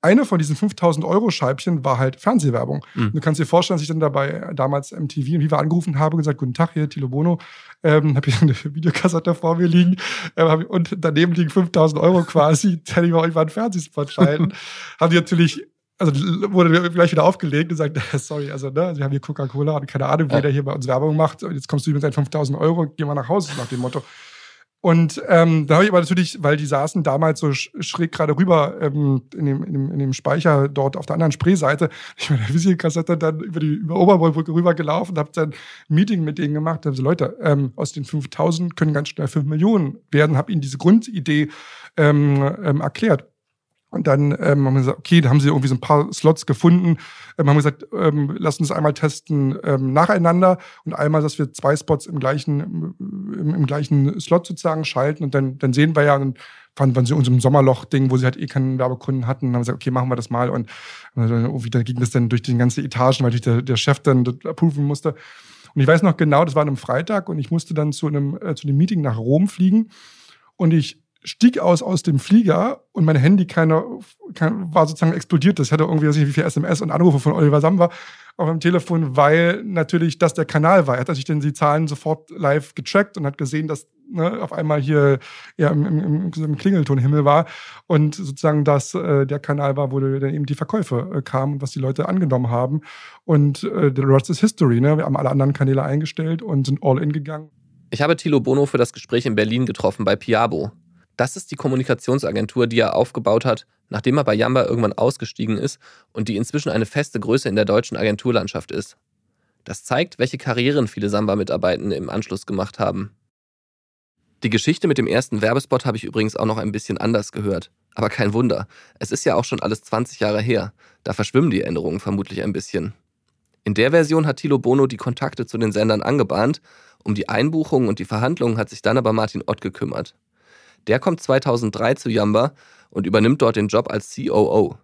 Speaker 16: eine von diesen 5000 Euro Scheibchen war halt Fernsehwerbung. Mhm. Du kannst dir vorstellen, dass ich dann dabei damals MTV und Viva angerufen habe und gesagt, guten Tag, hier Tilo Bono, ähm, habe hier eine Videokassette vor mir liegen ähm, und daneben liegen 5000 Euro quasi, hätte ich mal euch mal einen Fernsehspot schalten. haben die natürlich also wurde gleich wieder aufgelegt und gesagt, sorry, also ne, sie haben hier Coca-Cola und keine Ahnung, wer ja. hier bei uns Werbung macht. Und jetzt kommst du mit deinen 5000 Euro und geh mal nach Hause nach dem Motto. Und ähm, da habe ich aber natürlich, weil die saßen damals so schräg gerade rüber ähm, in, dem, in, dem, in dem Speicher dort auf der anderen Spreeseite, ich meine Visitenkassette dann über die über Oberbrücke rüber gelaufen, habe dann ein Meeting mit denen gemacht, habe so Leute, ähm, aus den 5000 können ganz schnell 5 Millionen werden, habe ihnen diese Grundidee ähm, ähm, erklärt. Und dann ähm, haben wir gesagt, okay, da haben sie irgendwie so ein paar Slots gefunden. Ähm, haben gesagt, ähm, lass uns einmal testen ähm, nacheinander und einmal, dass wir zwei Spots im gleichen, im, im gleichen Slot sozusagen schalten. Und dann, dann sehen wir ja, dann waren, waren sie in unserem Sommerloch-Ding, wo sie halt eh keinen Werbekunden hatten. Und haben gesagt, okay, machen wir das mal. Und irgendwie dann ging das dann durch die ganze Etagen, weil der, der Chef dann das approven musste. Und ich weiß noch genau, das war an einem Freitag und ich musste dann zu einem, äh, zu einem Meeting nach Rom fliegen. Und ich stieg aus aus dem Flieger und mein Handy keine, kein, war sozusagen explodiert. Das hatte irgendwie, weiß nicht, wie viel SMS und Anrufe von Oliver Samba auf dem Telefon, weil natürlich das der Kanal war. Er hat natürlich dann die Zahlen sofort live getrackt und hat gesehen, dass ne, auf einmal hier ja, im, im, im Klingeltonhimmel war und sozusagen das äh, der Kanal war, wo dann eben die Verkäufe äh, kamen und was die Leute angenommen haben. Und äh, the rest is history. Ne? Wir haben alle anderen Kanäle eingestellt und sind all in gegangen.
Speaker 2: Ich habe Thilo Bono für das Gespräch in Berlin getroffen bei Piabo. Das ist die Kommunikationsagentur, die er aufgebaut hat, nachdem er bei Yamba irgendwann ausgestiegen ist und die inzwischen eine feste Größe in der deutschen Agenturlandschaft ist. Das zeigt, welche Karrieren viele Samba-Mitarbeitende im Anschluss gemacht haben. Die Geschichte mit dem ersten Werbespot habe ich übrigens auch noch ein bisschen anders gehört. Aber kein Wunder. Es ist ja auch schon alles 20 Jahre her. Da verschwimmen die Erinnerungen vermutlich ein bisschen. In der Version hat Tilo Bono die Kontakte zu den Sendern angebahnt. Um die Einbuchungen und die Verhandlungen hat sich dann aber Martin Ott gekümmert. Der kommt 2003 zu Yamba und übernimmt dort den Job als COO.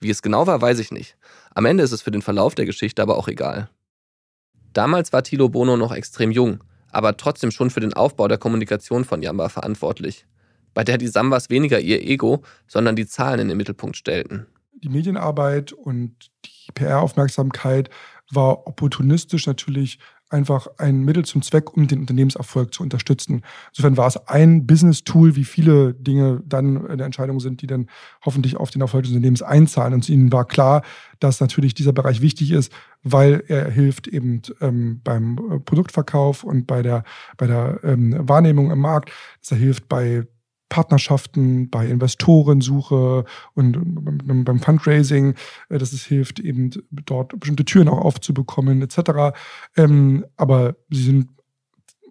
Speaker 2: Wie es genau war, weiß ich nicht. Am Ende ist es für den Verlauf der Geschichte aber auch egal. Damals war Tilo Bono noch extrem jung, aber trotzdem schon für den Aufbau der Kommunikation von Yamba verantwortlich, bei der die Sambas weniger ihr Ego, sondern die Zahlen in den Mittelpunkt stellten.
Speaker 16: Die Medienarbeit und die PR-Aufmerksamkeit war opportunistisch natürlich einfach ein Mittel zum Zweck, um den Unternehmenserfolg zu unterstützen. Insofern war es ein Business-Tool, wie viele Dinge dann eine Entscheidung sind, die dann hoffentlich auf den Erfolg des Unternehmens einzahlen. Und ihnen war klar, dass natürlich dieser Bereich wichtig ist, weil er hilft eben ähm, beim äh, Produktverkauf und bei der, bei der ähm, Wahrnehmung im Markt. Dass er hilft bei Partnerschaften, bei Investorensuche und beim Fundraising, äh, dass es hilft, eben dort bestimmte Türen auch aufzubekommen, etc. Ähm, aber sie sind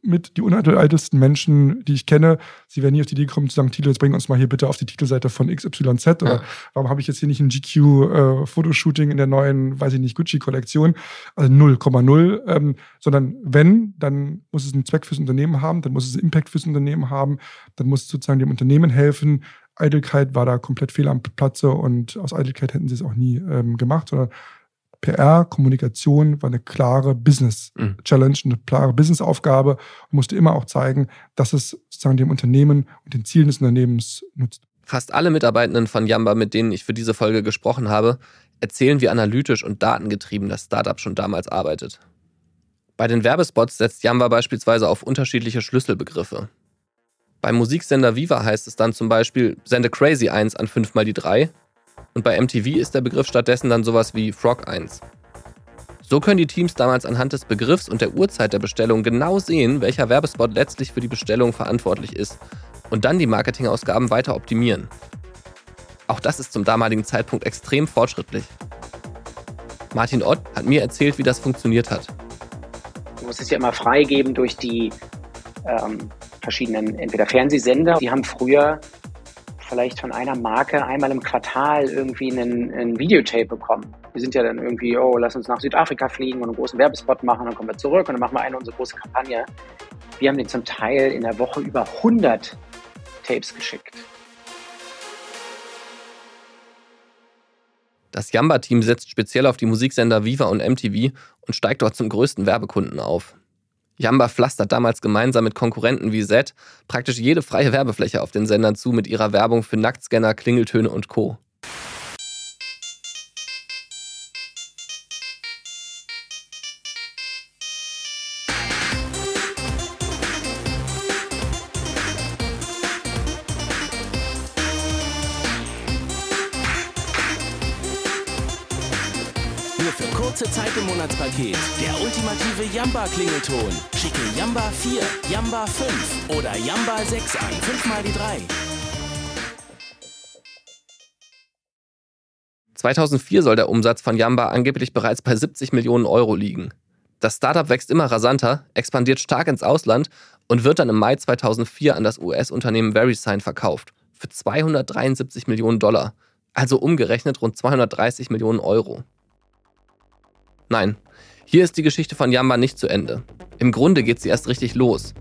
Speaker 16: mit die uneitelsten Menschen, die ich kenne. Sie werden nie auf die Idee kommen zu sagen, Tilo, jetzt bring uns mal hier bitte auf die Titelseite von XYZ. Oder ja. warum habe ich jetzt hier nicht ein GQ-Fotoshooting äh, in der neuen, weiß ich nicht, Gucci-Kollektion? Also 0,0. Ähm, sondern wenn, dann muss es einen Zweck fürs Unternehmen haben, dann muss es einen Impact fürs Unternehmen haben, dann muss es sozusagen dem Unternehmen helfen. Eitelkeit war da komplett fehl am Platze und aus Eitelkeit hätten sie es auch nie ähm, gemacht, sondern PR, Kommunikation war eine klare Business-Challenge, mhm. eine klare Business-Aufgabe und musste immer auch zeigen, dass es sozusagen dem Unternehmen und den Zielen des Unternehmens nutzt.
Speaker 2: Fast alle Mitarbeitenden von Yamba, mit denen ich für diese Folge gesprochen habe, erzählen, wie analytisch und datengetrieben das Startup schon damals arbeitet. Bei den Werbespots setzt Yamba beispielsweise auf unterschiedliche Schlüsselbegriffe. Beim Musiksender Viva heißt es dann zum Beispiel, sende Crazy 1 an 5 mal die 3 und bei MTV ist der Begriff stattdessen dann sowas wie Frog 1. So können die Teams damals anhand des Begriffs und der Uhrzeit der Bestellung genau sehen, welcher Werbespot letztlich für die Bestellung verantwortlich ist und dann die Marketingausgaben weiter optimieren. Auch das ist zum damaligen Zeitpunkt extrem fortschrittlich. Martin Ott hat mir erzählt, wie das funktioniert hat.
Speaker 15: Du musst es ja immer freigeben durch die ähm, verschiedenen entweder Fernsehsender. Die haben früher vielleicht von einer Marke einmal im Quartal irgendwie einen, einen Videotape bekommen. Wir sind ja dann irgendwie, oh, lass uns nach Südafrika fliegen und einen großen Werbespot machen, dann kommen wir zurück und dann machen wir eine unsere große Kampagne. Wir haben den zum Teil in der Woche über 100 Tapes geschickt.
Speaker 2: Das Yamba-Team setzt speziell auf die Musiksender Viva und MTV und steigt dort zum größten Werbekunden auf. Yamba pflastert damals gemeinsam mit Konkurrenten wie Z praktisch jede freie Werbefläche auf den Sendern zu mit ihrer Werbung für Nacktscanner, Klingeltöne und Co.
Speaker 17: Jamba-Klingelton. Schicke Jamba 4, Jamba 5 oder Jamba 6 an. 5 mal die 3.
Speaker 2: 2004 soll der Umsatz von Yamba angeblich bereits bei 70 Millionen Euro liegen. Das Startup wächst immer rasanter, expandiert stark ins Ausland und wird dann im Mai 2004 an das US-Unternehmen VeriSign verkauft. Für 273 Millionen Dollar. Also umgerechnet rund 230 Millionen Euro. Nein, hier ist die Geschichte von Yamba nicht zu Ende. Im Grunde geht sie erst richtig los.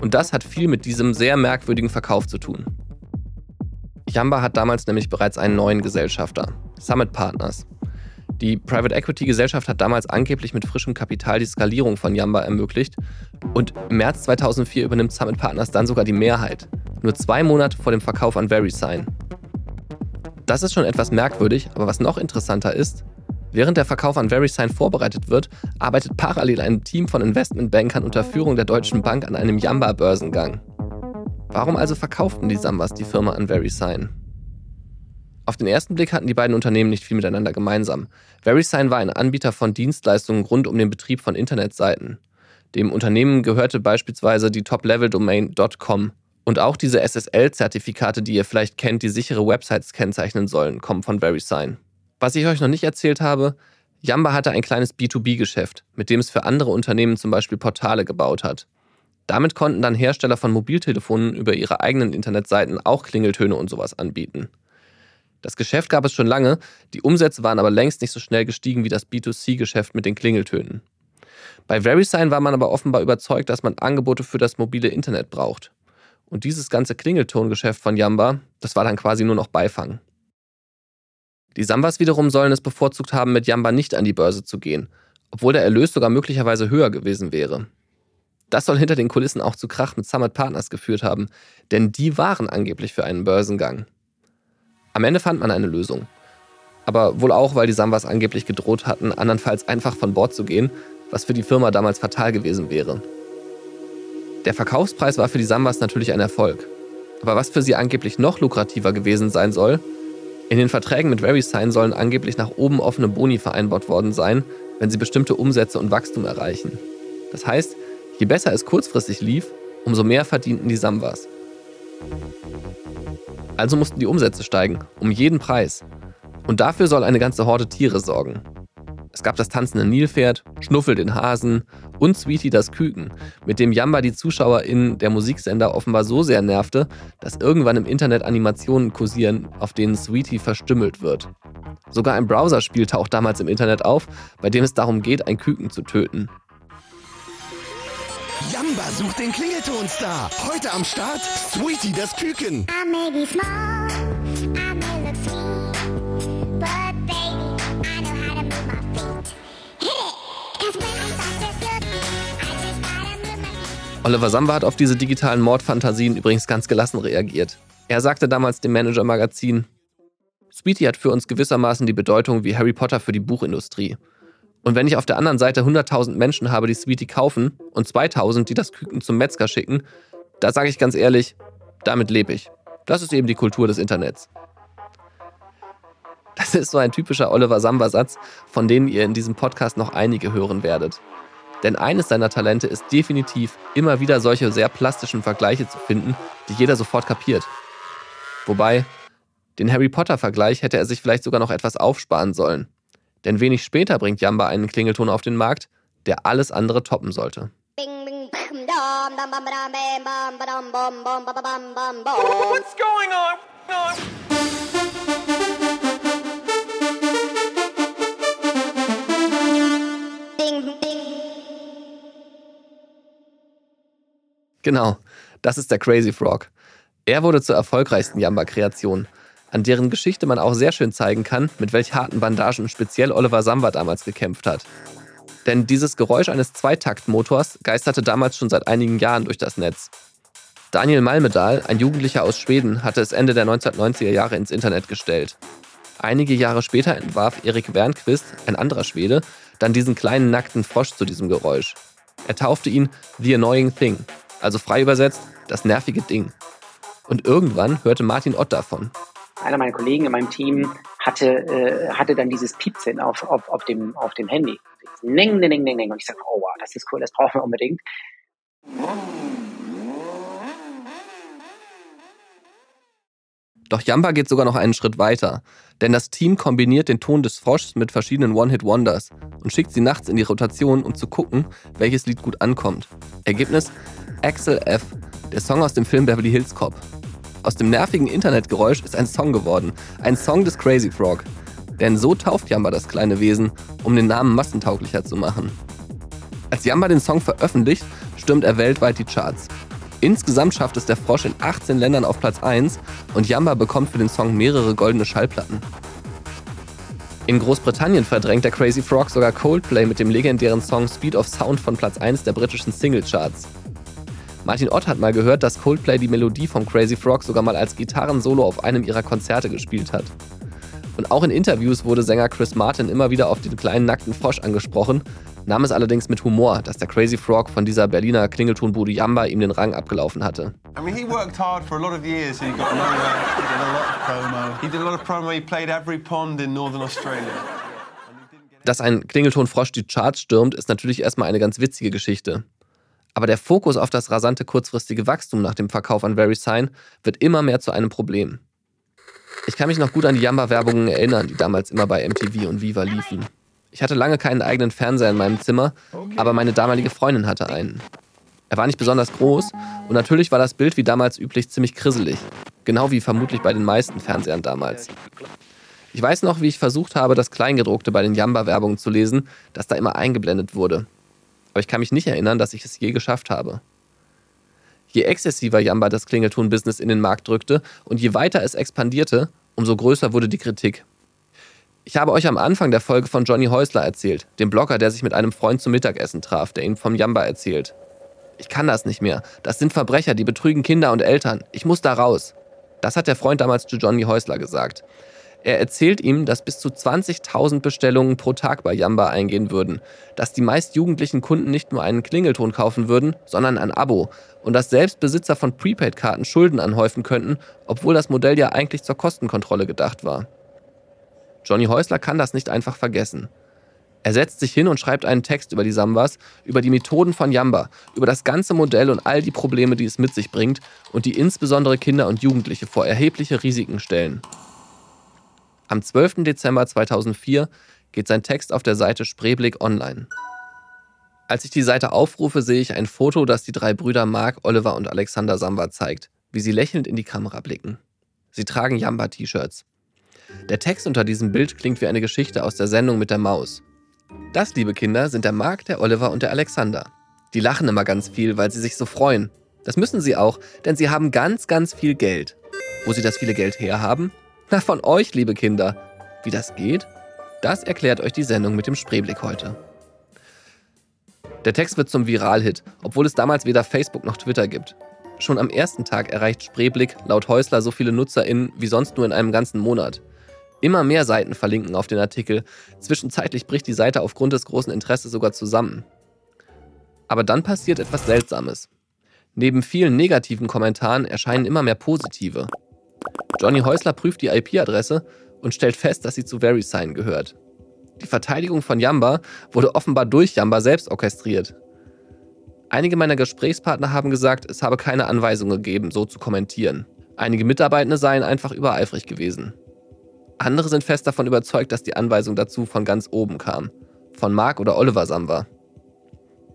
Speaker 2: Und das hat viel mit diesem sehr merkwürdigen Verkauf zu tun. Yamba hat damals nämlich bereits einen neuen Gesellschafter, Summit Partners. Die Private Equity Gesellschaft hat damals angeblich mit frischem Kapital die Skalierung von Yamba ermöglicht und im März 2004 übernimmt Summit Partners dann sogar die Mehrheit, nur zwei Monate vor dem Verkauf an VeriSign. Das ist schon etwas merkwürdig, aber was noch interessanter ist, während der Verkauf an VeriSign vorbereitet wird, arbeitet parallel ein Team von Investmentbankern unter Führung der Deutschen Bank an einem Yamba-Börsengang. Warum also verkauften die Sambas die Firma an VeriSign? Auf den ersten Blick hatten die beiden Unternehmen nicht viel miteinander gemeinsam. VeriSign war ein Anbieter von Dienstleistungen rund um den Betrieb von Internetseiten. Dem Unternehmen gehörte beispielsweise die Top-Level-Domain .com. Und auch diese SSL-Zertifikate, die ihr vielleicht kennt, die sichere Websites kennzeichnen sollen, kommen von VeriSign. Was ich euch noch nicht erzählt habe, Yamba hatte ein kleines B2B-Geschäft, mit dem es für andere Unternehmen zum Beispiel Portale gebaut hat. Damit konnten dann Hersteller von Mobiltelefonen über ihre eigenen Internetseiten auch Klingeltöne und sowas anbieten. Das Geschäft gab es schon lange, die Umsätze waren aber längst nicht so schnell gestiegen wie das B2C-Geschäft mit den Klingeltönen. Bei VeriSign war man aber offenbar überzeugt, dass man Angebote für das mobile Internet braucht. Und dieses ganze Klingeltongeschäft von Yamba, das war dann quasi nur noch Beifang. Die Sambas wiederum sollen es bevorzugt haben, mit Yamba nicht an die Börse zu gehen, obwohl der Erlös sogar möglicherweise höher gewesen wäre. Das soll hinter den Kulissen auch zu Krach mit Summit Partners geführt haben, denn die waren angeblich für einen Börsengang. Am Ende fand man eine Lösung. Aber wohl auch, weil die Sambas angeblich gedroht hatten, andernfalls einfach von Bord zu gehen, was für die Firma damals fatal gewesen wäre. Der Verkaufspreis war für die Sambas natürlich ein Erfolg. Aber was für sie angeblich noch lukrativer gewesen sein soll, in den Verträgen mit VeriSign sollen angeblich nach oben offene Boni vereinbart worden sein, wenn sie bestimmte Umsätze und Wachstum erreichen. Das heißt, je besser es kurzfristig lief, umso mehr verdienten die Sambas. Also mussten die Umsätze steigen, um jeden Preis. Und dafür soll eine ganze Horde Tiere sorgen. Es gab das tanzende Nilpferd, Schnuffel den Hasen und Sweetie das Küken, mit dem Jamba die ZuschauerInnen der Musiksender offenbar so sehr nervte, dass irgendwann im Internet Animationen kursieren, auf denen Sweetie verstümmelt wird. Sogar ein Browserspiel taucht damals im Internet auf, bei dem es darum geht, ein Küken zu töten.
Speaker 17: Jamba sucht den Klingeltonstar. Heute am Start Sweetie das Küken.
Speaker 18: I may be small, I may
Speaker 2: Oliver Samba hat auf diese digitalen Mordfantasien übrigens ganz gelassen reagiert. Er sagte damals dem Manager-Magazin, Sweetie hat für uns gewissermaßen die Bedeutung wie Harry Potter für die Buchindustrie. Und wenn ich auf der anderen Seite 100.000 Menschen habe, die Sweetie kaufen und 2.000, die das Küken zum Metzger schicken, da sage ich ganz ehrlich, damit lebe ich. Das ist eben die Kultur des Internets. Das ist so ein typischer Oliver Samba-Satz, von denen ihr in diesem Podcast noch einige hören werdet. Denn eines seiner Talente ist definitiv, immer wieder solche sehr plastischen Vergleiche zu finden, die jeder sofort kapiert. Wobei, den Harry Potter-Vergleich hätte er sich vielleicht sogar noch etwas aufsparen sollen. Denn wenig später bringt Jamba einen Klingelton auf den Markt, der alles andere toppen sollte.
Speaker 6: What's going on?
Speaker 2: Genau, das ist der Crazy Frog. Er wurde zur erfolgreichsten Jamba-Kreation, an deren Geschichte man auch sehr schön zeigen kann, mit welch harten Bandagen speziell Oliver Samba damals gekämpft hat. Denn dieses Geräusch eines Zweitaktmotors geisterte damals schon seit einigen Jahren durch das Netz. Daniel Malmedal, ein Jugendlicher aus Schweden, hatte es Ende der 1990er Jahre ins Internet gestellt. Einige Jahre später entwarf Erik Wernquist, ein anderer Schwede, dann diesen kleinen nackten Frosch zu diesem Geräusch. Er taufte ihn The Annoying Thing, also frei übersetzt das nervige Ding. Und irgendwann hörte Martin Ott davon.
Speaker 15: Einer meiner Kollegen in meinem Team hatte, äh, hatte dann dieses Piepsen auf, auf, auf, dem, auf dem Handy. Neng, neng, neng, neng. Und ich sage, oh wow, das ist cool, das brauchen wir unbedingt.
Speaker 2: Doch Jamba geht sogar noch einen Schritt weiter. Denn das Team kombiniert den Ton des Froschs mit verschiedenen One-Hit-Wonders und schickt sie nachts in die Rotation, um zu gucken, welches Lied gut ankommt. Ergebnis: Axel F., der Song aus dem Film Beverly Hills Cop. Aus dem nervigen Internetgeräusch ist ein Song geworden. Ein Song des Crazy Frog. Denn so tauft Jamba das kleine Wesen, um den Namen massentauglicher zu machen. Als Jamba den Song veröffentlicht, stürmt er weltweit die Charts. Insgesamt schafft es der Frosch in 18 Ländern auf Platz 1 und Jamba bekommt für den Song mehrere goldene Schallplatten. In Großbritannien verdrängt der Crazy Frog sogar Coldplay mit dem legendären Song Speed of Sound von Platz 1 der britischen Singlecharts. Martin Ott hat mal gehört, dass Coldplay die Melodie vom Crazy Frog sogar mal als Gitarrensolo auf einem ihrer Konzerte gespielt hat. Und auch in Interviews wurde Sänger Chris Martin immer wieder auf den kleinen nackten Frosch angesprochen, nahm es allerdings mit Humor, dass der Crazy Frog von dieser Berliner Klingeltonbude Jamba ihm den Rang abgelaufen hatte.
Speaker 19: I mean, he worked hard for a lot of years. He got nowhere. He did a lot of promo. He did a lot of promo. He played every pond in Northern Australia.
Speaker 2: Dass ein Klingeltonfrosch die Charts stürmt, ist natürlich erstmal eine ganz witzige Geschichte. Aber der Fokus auf das rasante kurzfristige Wachstum nach dem Verkauf an VeriSign wird immer mehr zu einem Problem. Ich kann mich noch gut an die Jamba-Werbungen erinnern, die damals immer bei MTV und Viva liefen. Ich hatte lange keinen eigenen Fernseher in meinem Zimmer, aber meine damalige Freundin hatte einen. Er war nicht besonders groß und natürlich war das Bild wie damals üblich ziemlich krisselig. Genau wie vermutlich bei den meisten Fernsehern damals. Ich weiß noch, wie ich versucht habe, das Kleingedruckte bei den Jamba-Werbungen zu lesen, das da immer eingeblendet wurde. Aber ich kann mich nicht erinnern, dass ich es je geschafft habe. Je exzessiver Jamba das Klingelton-Business in den Markt drückte und je weiter es expandierte, umso größer wurde die Kritik. Ich habe euch am Anfang der Folge von Johnny Häusler erzählt, dem Blogger, der sich mit einem Freund zum Mittagessen traf, der ihm vom Jamba erzählt. Ich kann das nicht mehr. Das sind Verbrecher, die betrügen Kinder und Eltern. Ich muss da raus. Das hat der Freund damals zu Johnny Häusler gesagt. Er erzählt ihm, dass bis zu 20.000 Bestellungen pro Tag bei Jamba eingehen würden, dass die meist jugendlichen Kunden nicht nur einen Klingelton kaufen würden, sondern ein Abo und dass selbst Besitzer von Prepaid-Karten Schulden anhäufen könnten, obwohl das Modell ja eigentlich zur Kostenkontrolle gedacht war. Johnny Häusler kann das nicht einfach vergessen. Er setzt sich hin und schreibt einen Text über die Sambas, über die Methoden von Jamba, über das ganze Modell und all die Probleme, die es mit sich bringt und die insbesondere Kinder und Jugendliche vor erhebliche Risiken stellen. Am 12. Dezember 2004 geht sein Text auf der Seite Spreeblick online. Als ich die Seite aufrufe, sehe ich ein Foto, das die drei Brüder Mark, Oliver und Alexander Samba zeigt, wie sie lächelnd in die Kamera blicken. Sie tragen Jamba-T-Shirts. Der Text unter diesem Bild klingt wie eine Geschichte aus der Sendung mit der Maus. Das, liebe Kinder, sind der Mark, der Oliver und der Alexander. Die lachen immer ganz viel, weil sie sich so freuen. Das müssen sie auch, denn sie haben ganz, ganz viel Geld. Wo sie das viele Geld herhaben? Na, von euch, liebe Kinder. Wie das geht? Das erklärt euch die Sendung mit dem Spreeblick heute. Der Text wird zum Viralhit, obwohl es damals weder Facebook noch Twitter gibt. Schon am ersten Tag erreicht Spreeblick laut Häusler so viele NutzerInnen wie sonst nur in einem ganzen Monat. Immer mehr Seiten verlinken auf den Artikel. Zwischenzeitlich bricht die Seite aufgrund des großen Interesses sogar zusammen. Aber dann passiert etwas Seltsames. Neben vielen negativen Kommentaren erscheinen immer mehr positive. Johnny Häusler prüft die IP-Adresse und stellt fest, dass sie zu VeriSign gehört. Die Verteidigung von Yamba wurde offenbar durch Yamba selbst orchestriert. Einige meiner Gesprächspartner haben gesagt, es habe keine Anweisung gegeben, so zu kommentieren. Einige Mitarbeitende seien einfach übereifrig gewesen. Andere sind fest davon überzeugt, dass die Anweisung dazu von ganz oben kam. Von Mark oder Oliver Samba.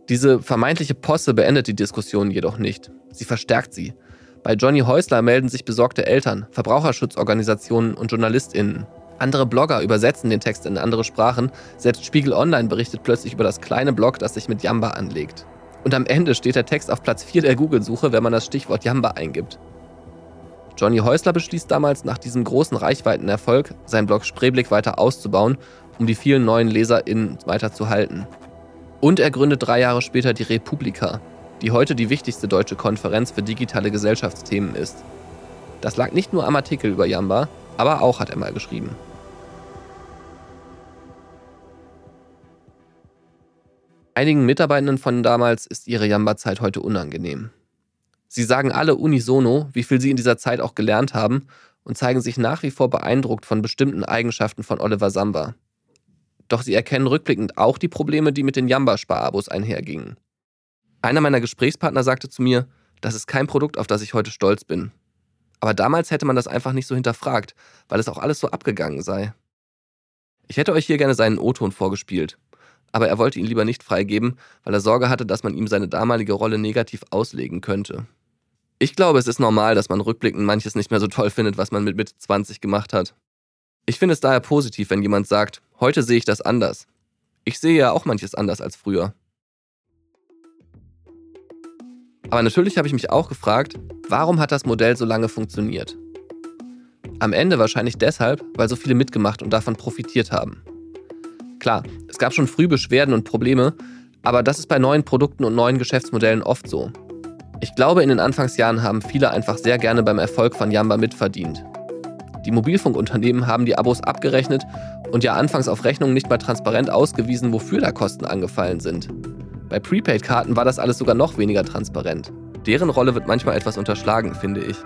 Speaker 2: Diese vermeintliche Posse beendet die Diskussion jedoch nicht. Sie verstärkt sie. Bei Johnny Häusler melden sich besorgte Eltern, Verbraucherschutzorganisationen und JournalistInnen. Andere Blogger übersetzen den Text in andere Sprachen. Selbst Spiegel Online berichtet plötzlich über das kleine Blog, das sich mit Yamba anlegt. Und am Ende steht der Text auf Platz 4 der Google-Suche, wenn man das Stichwort Yamba eingibt. Johnny Häusler beschließt damals, nach diesem großen Reichweitenerfolg, sein Blog Spreeblick weiter auszubauen, um die vielen neuen LeserInnen weiter zu halten. Und er gründet drei Jahre später die Republika, die heute die wichtigste deutsche Konferenz für digitale Gesellschaftsthemen ist. Das lag nicht nur am Artikel über Yamba, aber auch hat er mal geschrieben. Einigen Mitarbeitenden von damals ist ihre Yamba-Zeit heute unangenehm. Sie sagen alle unisono, wie viel sie in dieser Zeit auch gelernt haben und zeigen sich nach wie vor beeindruckt von bestimmten Eigenschaften von Oliver Samba. Doch sie erkennen rückblickend auch die Probleme, die mit den Yamba-Sparabos einhergingen. Einer meiner Gesprächspartner sagte zu mir, das ist kein Produkt, auf das ich heute stolz bin. Aber damals hätte man das einfach nicht so hinterfragt, weil es auch alles so abgegangen sei. Ich hätte euch hier gerne seinen O-Ton vorgespielt, aber er wollte ihn lieber nicht freigeben, weil er Sorge hatte, dass man ihm seine damalige Rolle negativ auslegen könnte. Ich glaube, es ist normal, dass man rückblickend manches nicht mehr so toll findet, was man mit Mitte 20 gemacht hat. Ich finde es daher positiv, wenn jemand sagt, heute sehe ich das anders. Ich sehe ja auch manches anders als früher. Aber natürlich habe ich mich auch gefragt, warum hat das Modell so lange funktioniert? Am Ende wahrscheinlich deshalb, weil so viele mitgemacht und davon profitiert haben. Klar, es gab schon früh Beschwerden und Probleme, aber das ist bei neuen Produkten und neuen Geschäftsmodellen oft so. Ich glaube, in den Anfangsjahren haben viele einfach sehr gerne beim Erfolg von Yamba mitverdient. Die Mobilfunkunternehmen haben die Abos abgerechnet und ja anfangs auf Rechnungen nicht mal transparent ausgewiesen, wofür da Kosten angefallen sind. Bei Prepaid-Karten war das alles sogar noch weniger transparent. Deren Rolle wird manchmal etwas unterschlagen, finde ich.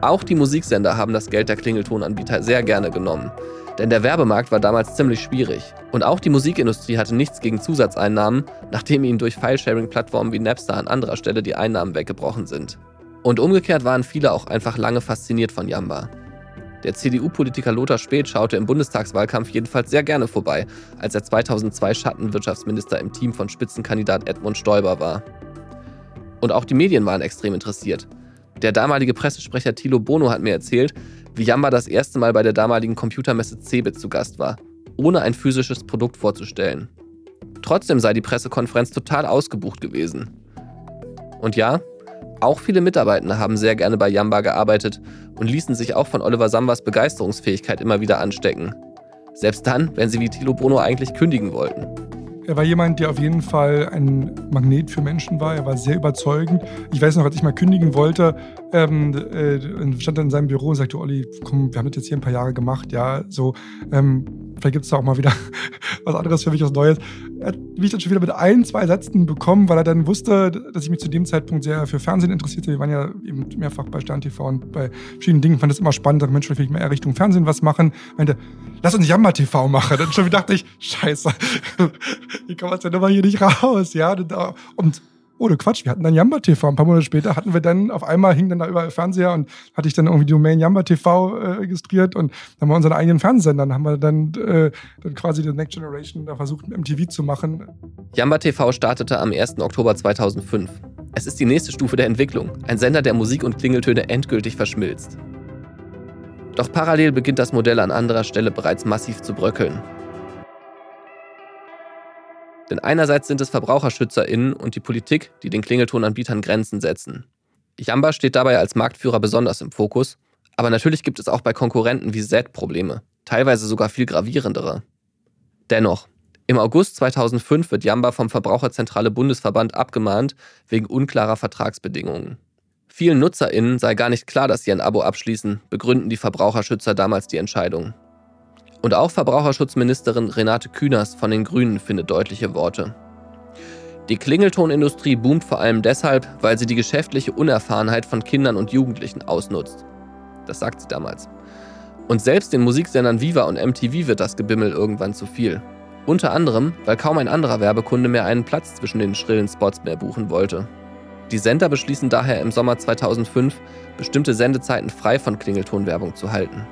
Speaker 2: Auch die Musiksender haben das Geld der Klingeltonanbieter sehr gerne genommen. Denn der Werbemarkt war damals ziemlich schwierig. Und auch die Musikindustrie hatte nichts gegen Zusatzeinnahmen, nachdem ihnen durch Filesharing-Plattformen wie Napster an anderer Stelle die Einnahmen weggebrochen sind. Und umgekehrt waren viele auch einfach lange fasziniert von Yamba. Der CDU-Politiker Lothar Späth schaute im Bundestagswahlkampf jedenfalls sehr gerne vorbei, als er 2002 Schattenwirtschaftsminister im Team von Spitzenkandidat Edmund Stoiber war. Und auch die Medien waren extrem interessiert. Der damalige Pressesprecher Thilo Bono hat mir erzählt, wie Yamba das erste Mal bei der damaligen Computermesse Cebit zu Gast war, ohne ein physisches Produkt vorzustellen. Trotzdem sei die Pressekonferenz total ausgebucht gewesen. Und ja, auch viele Mitarbeitende haben sehr gerne bei Yamba gearbeitet und ließen sich auch von Oliver Sambas Begeisterungsfähigkeit immer wieder anstecken. Selbst dann, wenn sie wie Tilo Bono eigentlich kündigen wollten.
Speaker 16: Er war jemand, der auf jeden Fall ein Magnet für Menschen war. Er war sehr überzeugend. Ich weiß noch, als ich mal kündigen wollte, ähm, äh, stand er in seinem Büro und sagte, Olli, komm, wir haben das jetzt hier ein paar Jahre gemacht, ja, so, ähm, vielleicht gibt es da auch mal wieder was anderes für mich, was Neues. Er hat mich dann schon wieder mit ein, zwei Sätzen bekommen, weil er dann wusste, dass ich mich zu dem Zeitpunkt sehr für Fernsehen interessierte. Wir waren ja eben mehrfach bei Stern TV und bei verschiedenen Dingen. Fand das immer spannend. Mensch, vielleicht will ich mal eher Richtung Fernsehen was machen. Meinte, lass uns Jammer TV machen. Dann schon wieder dachte ich, scheiße, ich komme aus der Nummer hier nicht raus. Ja, und ohne Quatsch, wir hatten dann Jamba TV. Ein paar Monate später hatten wir dann, auf einmal hing dann da überall Fernseher und hatte ich dann irgendwie die Domain Jamba TV äh, registriert und dann haben wir unseren eigenen Fernsehsender. Dann haben wir dann, äh, dann quasi die Next Generation da versucht, MTV zu machen.
Speaker 2: Jamba TV startete am 1. Oktober 2005. Es ist die nächste Stufe der Entwicklung. Ein Sender, der Musik und Klingeltöne endgültig verschmilzt. Doch parallel beginnt das Modell an anderer Stelle bereits massiv zu bröckeln. Denn einerseits sind es VerbraucherschützerInnen und die Politik, die den Klingeltonanbietern Grenzen setzen. Jamba steht dabei als Marktführer besonders im Fokus, aber natürlich gibt es auch bei Konkurrenten wie Z Probleme, teilweise sogar viel gravierendere. Dennoch, im August 2005 wird Jamba vom Verbraucherzentrale Bundesverband abgemahnt wegen unklarer Vertragsbedingungen. Vielen NutzerInnen sei gar nicht klar, dass sie ein Abo abschließen, begründen die Verbraucherschützer damals die Entscheidung. Und auch Verbraucherschutzministerin Renate Künast von den Grünen findet deutliche Worte. Die Klingeltonindustrie boomt vor allem deshalb, weil sie die geschäftliche Unerfahrenheit von Kindern und Jugendlichen ausnutzt. Das sagt sie damals. Und selbst den Musiksendern Viva und MTV wird das Gebimmel irgendwann zu viel. Unter anderem, weil kaum ein anderer Werbekunde mehr einen Platz zwischen den schrillen Spots mehr buchen wollte. Die Sender beschließen daher im Sommer 2005, bestimmte Sendezeiten frei von Klingeltonwerbung zu halten.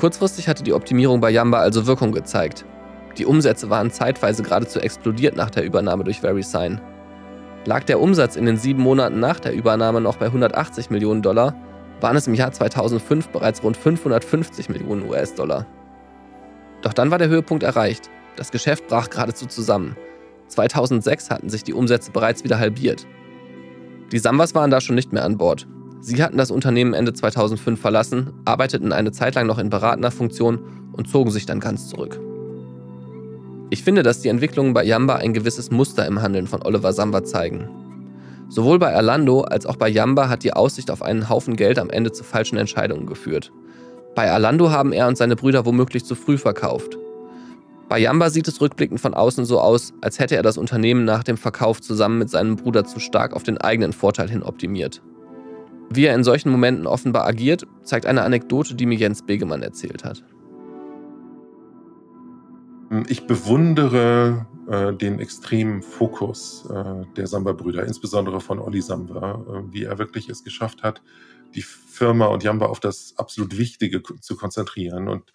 Speaker 2: Kurzfristig hatte die Optimierung bei Yamba also Wirkung gezeigt. Die Umsätze waren zeitweise geradezu explodiert nach der Übernahme durch VeriSign. Lag der Umsatz in den sieben Monaten nach der Übernahme noch bei 180 Millionen Dollar, waren es im Jahr 2005 bereits rund 550 Millionen US-Dollar. Doch dann war der Höhepunkt erreicht. Das Geschäft brach geradezu zusammen. 2006 hatten sich die Umsätze bereits wieder halbiert. Die Sambas waren da schon nicht mehr an Bord. Sie hatten das Unternehmen Ende 2005 verlassen, arbeiteten eine Zeit lang noch in beratender Funktion und zogen sich dann ganz zurück. Ich finde, dass die Entwicklungen bei Yamba ein gewisses Muster im Handeln von Oliver Samba zeigen. Sowohl bei Orlando als auch bei Yamba hat die Aussicht auf einen Haufen Geld am Ende zu falschen Entscheidungen geführt. Bei Orlando haben er und seine Brüder womöglich zu früh verkauft. Bei Yamba sieht es rückblickend von außen so aus, als hätte er das Unternehmen nach dem Verkauf zusammen mit seinem Bruder zu stark auf den eigenen Vorteil hin optimiert. Wie er in solchen Momenten offenbar agiert, zeigt eine Anekdote, die mir Jens Begemann erzählt hat.
Speaker 9: Ich bewundere äh, den extremen Fokus äh, der Samba-Brüder, insbesondere von Olli Samba, äh, wie er wirklich es geschafft hat, die Firma und Jamba auf das absolut Wichtige zu konzentrieren. Und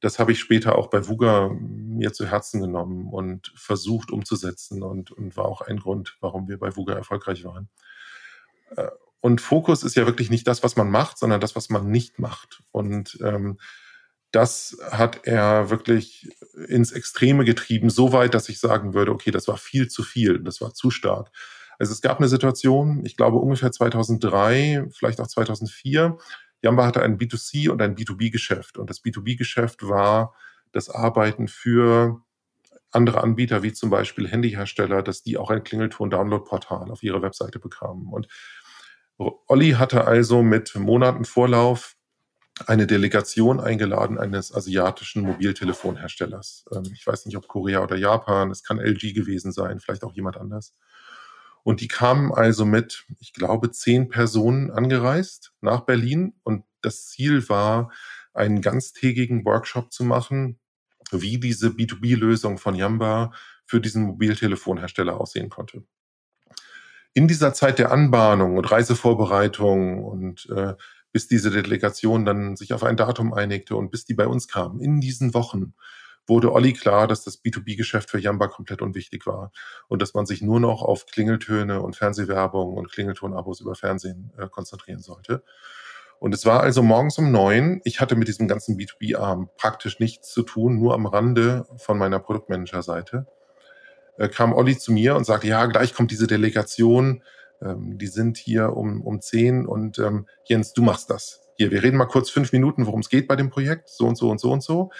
Speaker 9: das habe ich später auch bei Wuga mir zu Herzen genommen und versucht umzusetzen und, und war auch ein Grund, warum wir bei Wuga erfolgreich waren. Und Fokus ist ja wirklich nicht das, was man macht, sondern das, was man nicht macht. Und ähm, das hat er wirklich ins Extreme getrieben, so weit, dass ich sagen würde, okay, das war viel zu viel, das war zu stark. Also es gab eine Situation, ich glaube ungefähr 2003, vielleicht auch 2004, Jamba hatte ein B2C und ein B2B-Geschäft. Und das B2B-Geschäft war das Arbeiten für andere Anbieter, wie zum Beispiel Handyhersteller, dass die auch ein Klingelton-Download-Portal auf ihre Webseite bekamen. Und Olli hatte also mit Monaten Vorlauf eine Delegation eingeladen eines asiatischen Mobiltelefonherstellers. Ähm, ich weiß nicht, ob Korea oder Japan, es kann LG gewesen sein, vielleicht auch jemand anders. Und die kamen also mit, ich glaube, zehn Personen angereist nach Berlin. Und das Ziel war, einen ganztägigen Workshop zu machen, wie diese B2B-Lösung von Yamba für diesen Mobiltelefonhersteller aussehen konnte in dieser Zeit der Anbahnung und Reisevorbereitung und äh, bis diese Delegation dann sich auf ein Datum einigte und bis die bei uns kamen, in diesen Wochen wurde Olli klar, dass das B2B-Geschäft für Jamba komplett unwichtig war und dass man sich nur noch auf Klingeltöne und Fernsehwerbung und Klingeltonabos über Fernsehen äh, konzentrieren sollte. Und es war also morgens um neun. Ich hatte mit diesem ganzen B2B-Arm praktisch nichts zu tun, nur am Rande von meiner Produktmanager-Seite äh, kam Olli zu mir und sagte, ja, gleich kommt diese Delegation, ähm, die sind hier um, um zehn und ähm, Jens, du machst das. Hier, wir reden mal kurz fünf Minuten, worum es geht bei dem Projekt, so und so und so und so.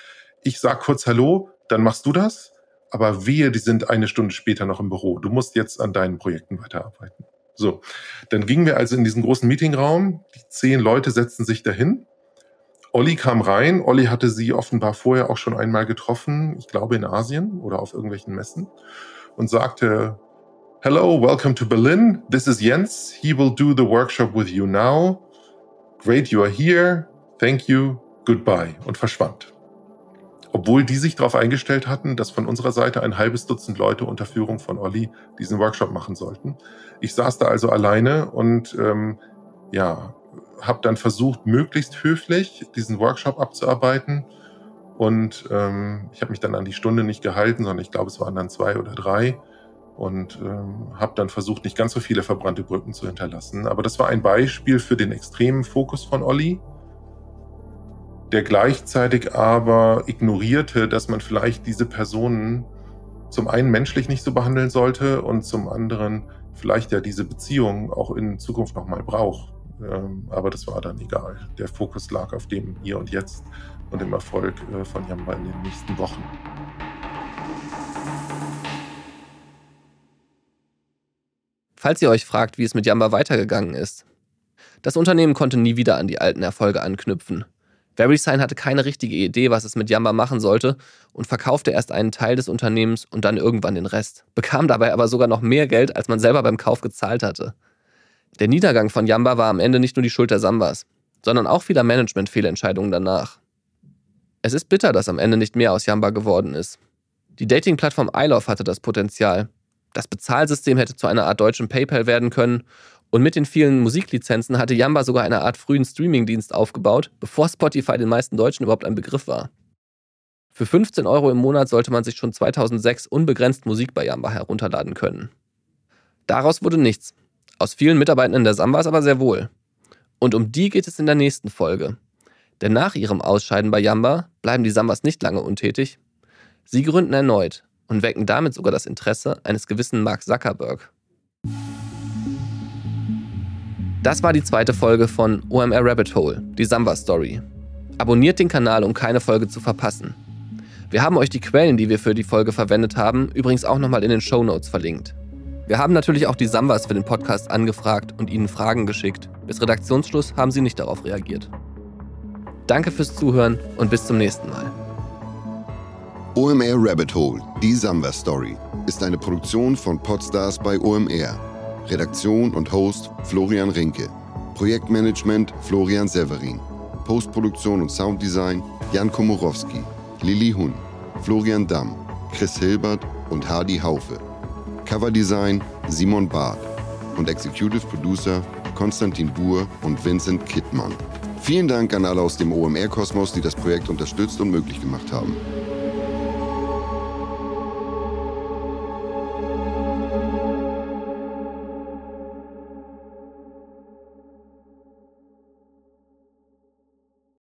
Speaker 9: Ich sag kurz Hallo, dann machst du das, aber wehe, die sind eine Stunde später noch im Büro. Du musst jetzt an deinen Projekten weiterarbeiten. So, dann gingen wir also in diesen großen Meetingraum. Die zehn Leute setzten sich dahin. Olli kam rein. Olli hatte sie offenbar vorher auch schon einmal getroffen, ich glaube in Asien oder auf irgendwelchen Messen und sagte, Hello, welcome to Berlin. This is Jens. He will do the workshop with you now. Great, you are here. Thank you. Goodbye. Und verschwand. Obwohl die sich darauf eingestellt hatten, dass von unserer Seite ein halbes Dutzend Leute unter Führung von Olli diesen Workshop machen sollten. Ich saß da also alleine und ähm, ja, habe dann versucht, möglichst höflich diesen Workshop abzuarbeiten und ähm, ich habe mich dann an die Stunde nicht gehalten, sondern ich glaube, es waren dann zwei oder drei. Und ähm, habe dann versucht, nicht ganz so viele verbrannte Brücken zu hinterlassen. Aber das war ein Beispiel für den extremen Fokus von Olli, der gleichzeitig aber ignorierte, dass man vielleicht diese Personen zum einen menschlich nicht so behandeln sollte und zum anderen vielleicht ja diese Beziehung auch in Zukunft nochmal braucht. Ähm, aber das war dann egal. Der Fokus lag auf dem Hier und Jetzt und dem Erfolg äh, von Jamba in den nächsten Wochen.
Speaker 2: Falls ihr euch fragt, wie es mit Jamba weitergegangen ist. Das Unternehmen konnte nie wieder an die alten Erfolge anknüpfen. VeriSign hatte keine richtige Idee, was es mit Jamba machen sollte und verkaufte erst einen Teil des Unternehmens und dann irgendwann den Rest, bekam dabei aber sogar noch mehr Geld, als man selber beim Kauf gezahlt hatte. Der Niedergang von Jamba war am Ende nicht nur die Schuld der Sambas. sondern auch vieler Management-Fehlentscheidungen danach. Es ist bitter, dass am Ende nicht mehr aus Yamba geworden ist. Die Dating-Plattform iLove hatte das Potenzial. Das Bezahlsystem hätte zu einer Art deutschen PayPal werden können und mit den vielen Musiklizenzen hatte Yamba sogar eine Art frühen Streamingdienst aufgebaut, bevor Spotify den meisten Deutschen überhaupt ein Begriff war. Für 15 Euro im Monat sollte man sich schon 2006 unbegrenzt Musik bei Yamba herunterladen können. Daraus wurde nichts. Aus vielen Mitarbeitenden der Sambas aber sehr wohl. Und um die geht es in der nächsten Folge. Denn nach ihrem Ausscheiden bei Yamba bleiben die Sambas nicht lange untätig. Sie gründen erneut und wecken damit sogar das Interesse eines gewissen Mark Zuckerberg. Das war die zweite Folge von OMR Rabbit Hole, die Samba Story. Abonniert den Kanal, um keine Folge zu verpassen. Wir haben euch die Quellen, die wir für die Folge verwendet haben, übrigens auch nochmal in den Show Notes verlinkt. Wir haben natürlich auch die Sambas für den Podcast angefragt und ihnen Fragen geschickt. Bis Redaktionsschluss haben sie nicht darauf reagiert. Danke fürs Zuhören und bis zum nächsten Mal.
Speaker 5: OMR Rabbit Hole, die Samba Story, ist eine Produktion von Podstars bei OMR. Redaktion und Host Florian Rinke. Projektmanagement Florian Severin. Postproduktion und Sounddesign Jan Komorowski, Lilly Hun, Florian Damm, Chris Hilbert und Hardy Haufe. Coverdesign Simon Barth und Executive Producer Konstantin Buhr und Vincent Kittmann. Vielen Dank an alle aus dem OMR-Kosmos, die das Projekt unterstützt und möglich gemacht haben.